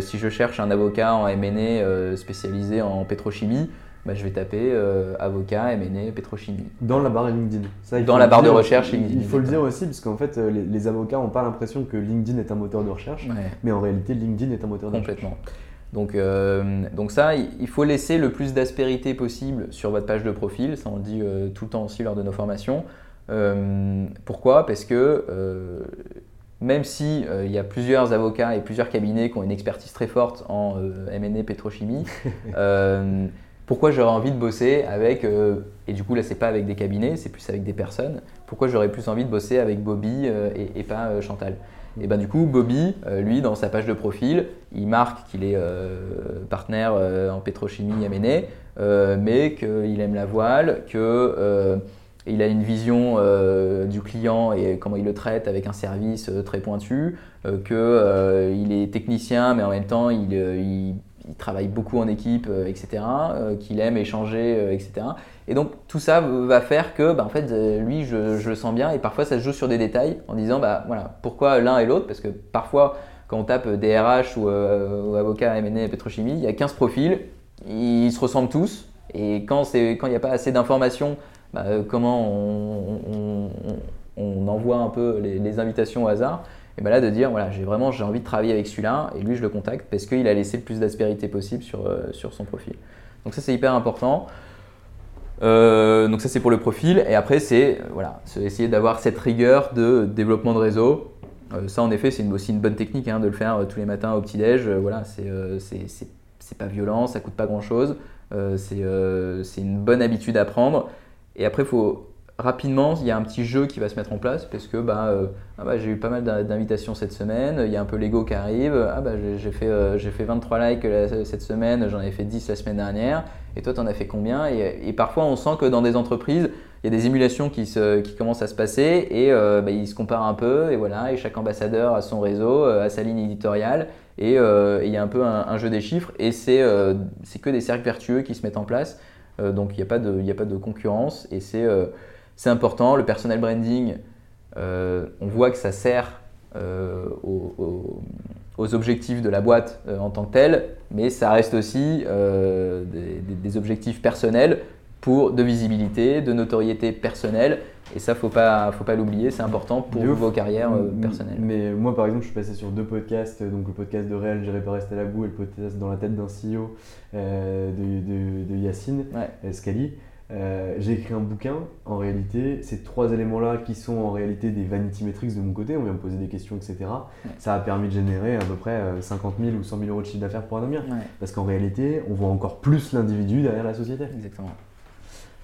B: si je cherche un avocat en MNE spécialisé en pétrochimie, bah, je vais taper euh, avocat, M&A, pétrochimie.
A: Dans la barre LinkedIn.
B: Ça, Dans la barre de recherche LinkedIn.
A: Il faut le dire aussi, parce qu'en fait, euh, les, avocats n'ont pas l'impression que LinkedIn est un moteur de recherche, mais en réalité, LinkedIn est un moteur de
B: recherche. Complètement. Donc, euh, donc ça, il faut laisser le plus d'aspérité possible sur votre page de profil. Ça, on le dit tout le temps aussi lors de nos formations. pourquoi? Parce que même si il y a plusieurs avocats et plusieurs cabinets qui ont une expertise très forte en M&A pétrochimie, [LAUGHS] pourquoi j'aurais envie de bosser avec, euh, et du coup là c'est pas avec des cabinets, c'est plus avec des personnes, pourquoi j'aurais plus envie de bosser avec Bobby euh, et, pas euh, Chantal? Et ben du coup Bobby, lui dans sa page de profil, il marque qu'il est partenaire en pétrochimie M&A, mais qu'il aime la voile, que il a une vision du client et comment il le traite avec un service très pointu, qu'il est technicien mais en même temps il il travaille beaucoup en équipe, euh, etc., euh, qu'il aime échanger, euh, etc. Et donc tout ça va faire que, bah, en fait, lui, je, le sens bien. Et parfois, ça se joue sur des détails en disant, bah voilà, pourquoi l'un et l'autre? Parce que parfois, quand on tape DRH ou, avocat M&A pétrochimie, il y a 15 profils, ils se ressemblent tous. Et quand il n'y a pas assez d'informations, bah, comment on, envoie un peu les invitations au hasard? Et bien là de dire voilà j'ai vraiment j'ai envie de travailler avec celui-là et lui je le contacte parce qu'il a laissé le plus d'aspérité possible sur, euh, sur son profil. Donc ça c'est hyper important. Euh, donc ça c'est pour le profil et après c'est voilà essayer d'avoir cette rigueur de développement de réseau. Euh, ça en effet c'est aussi une bonne technique hein, de le faire tous les matins au petit déj. voilà c'est pas violent, ça coûte pas grand chose. c'est une bonne habitude à prendre. Et après il faut rapidement, il y a un petit jeu qui va se mettre en place parce que bah, euh, ah bah j'ai eu pas mal d'invitations cette semaine, il y a un peu l'ego qui arrive, ah bah, j'ai fait, euh, fait 23 likes cette semaine, j'en avais fait 10 la semaine dernière, et toi tu en as fait combien? Et, parfois on sent que dans des entreprises, il y a des émulations qui, se, qui commencent à se passer et euh, bah, ils se comparent un peu, et voilà, et chaque ambassadeur a son réseau, a sa ligne éditoriale, et il y a un peu un, jeu des chiffres, et c'est que des cercles vertueux qui se mettent en place, donc il n'y a, a pas de concurrence, et c'est c'est important. Le personal branding, euh, on voit que ça sert euh, aux, objectifs de la boîte euh, en tant que tel, mais ça reste aussi des, objectifs personnels pour de visibilité, de notoriété personnelle. Et ça, faut pas, faut pas l'oublier, c'est important pour vos carrières personnelles.
A: Mais moi, par exemple, je suis passé sur deux podcasts, donc le podcast de Réal, J'irai pas rester à la boue, et le podcast dans la tête d'un CEO de, de, Yacine Scali. Euh, j'ai écrit un bouquin, en réalité, ces trois éléments-là qui sont en réalité des vanity metrics de mon côté, on vient me poser des questions, etc. Ça a permis de générer à peu près 50 euh, 000 ou 100 000 euros de chiffre d'affaires pour un Ouais. Parce qu'en réalité, on voit encore plus l'individu derrière la société.
B: Exactement.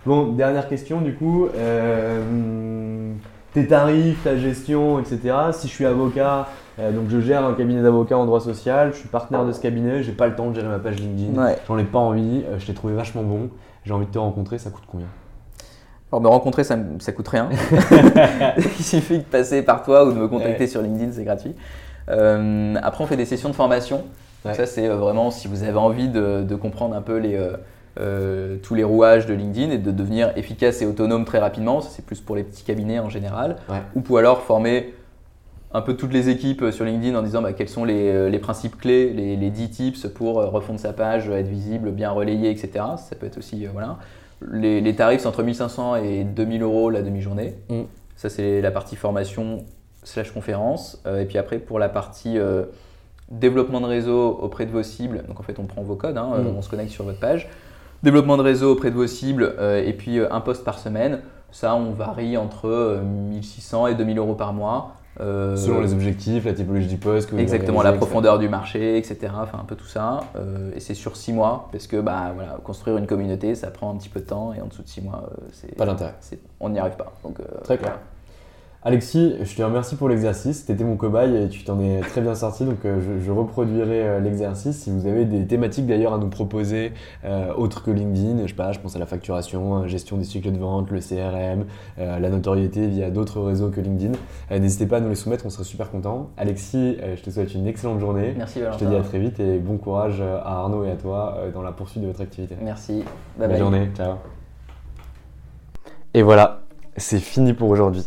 A: Bon, dernière question du coup. Euh, tes tarifs, ta gestion, etc. Si je suis avocat, donc je gère un cabinet d'avocats en droit social, je suis partenaire de ce cabinet, j'ai pas le temps de gérer ma page LinkedIn, j'en ai pas envie, je t'ai trouvé vachement bon j'ai envie de te rencontrer, ça coûte combien?
B: Alors me rencontrer, ça, ça coûte rien. [LAUGHS] [LAUGHS] Il suffit de passer par toi ou de me contacter sur LinkedIn, c'est gratuit. Euh, après, on fait des sessions de formation. Ça, c'est euh, vraiment si vous avez envie de, comprendre un peu les, euh, tous les rouages de LinkedIn et de devenir efficace et autonome très rapidement. Ça, c'est plus pour les petits cabinets en général. Ou pour alors former un peu toutes les équipes sur LinkedIn en disant bah, quels sont les, principes clés, les, les, 10 tips pour refondre sa page, être visible, bien relayé, etc. Ça peut être aussi. voilà. Les, tarifs, c'est entre 1500 et 2000 euros la demi-journée. Mm. Ça, c'est la partie formation slash conférence. et puis après, pour la partie développement de réseau auprès de vos cibles. Donc en fait, on prend vos codes, hein, mm. on se connecte sur votre page. Développement de réseau auprès de vos cibles euh, et puis euh, un poste par semaine. Ça, on varie entre 1600 euh, et 2000 euros par mois.
A: Selon les objectifs, la typologie du poste.
B: exactement, la profondeur du marché, etc. Enfin, un peu tout ça. et c'est sur 6 mois, parce que bah, voilà, construire une communauté, ça prend un petit peu de temps. Et en dessous de 6 mois, c'est.
A: Pas d'intérêt.
B: On n'y arrive pas. Donc,
A: Très clair. Alexis, je te remercie pour l'exercice. Tu étais mon cobaye et tu t'en es très bien sorti. Donc, euh, je, reproduirai euh, l'exercice. Si vous avez des thématiques d'ailleurs à nous proposer, euh, autres que LinkedIn, je sais pas, je pense à la facturation, gestion des cycles de vente, le CRM, la notoriété via d'autres réseaux que LinkedIn, n'hésitez pas à nous les soumettre. On serait super content. Alexis, je te souhaite une excellente journée.
B: Merci Valentin.
A: Je te dis à très vite et bon courage à Arnaud et à toi dans la poursuite de votre activité.
B: Merci.
A: Bonne journée. Ciao. Et voilà, c'est fini pour aujourd'hui.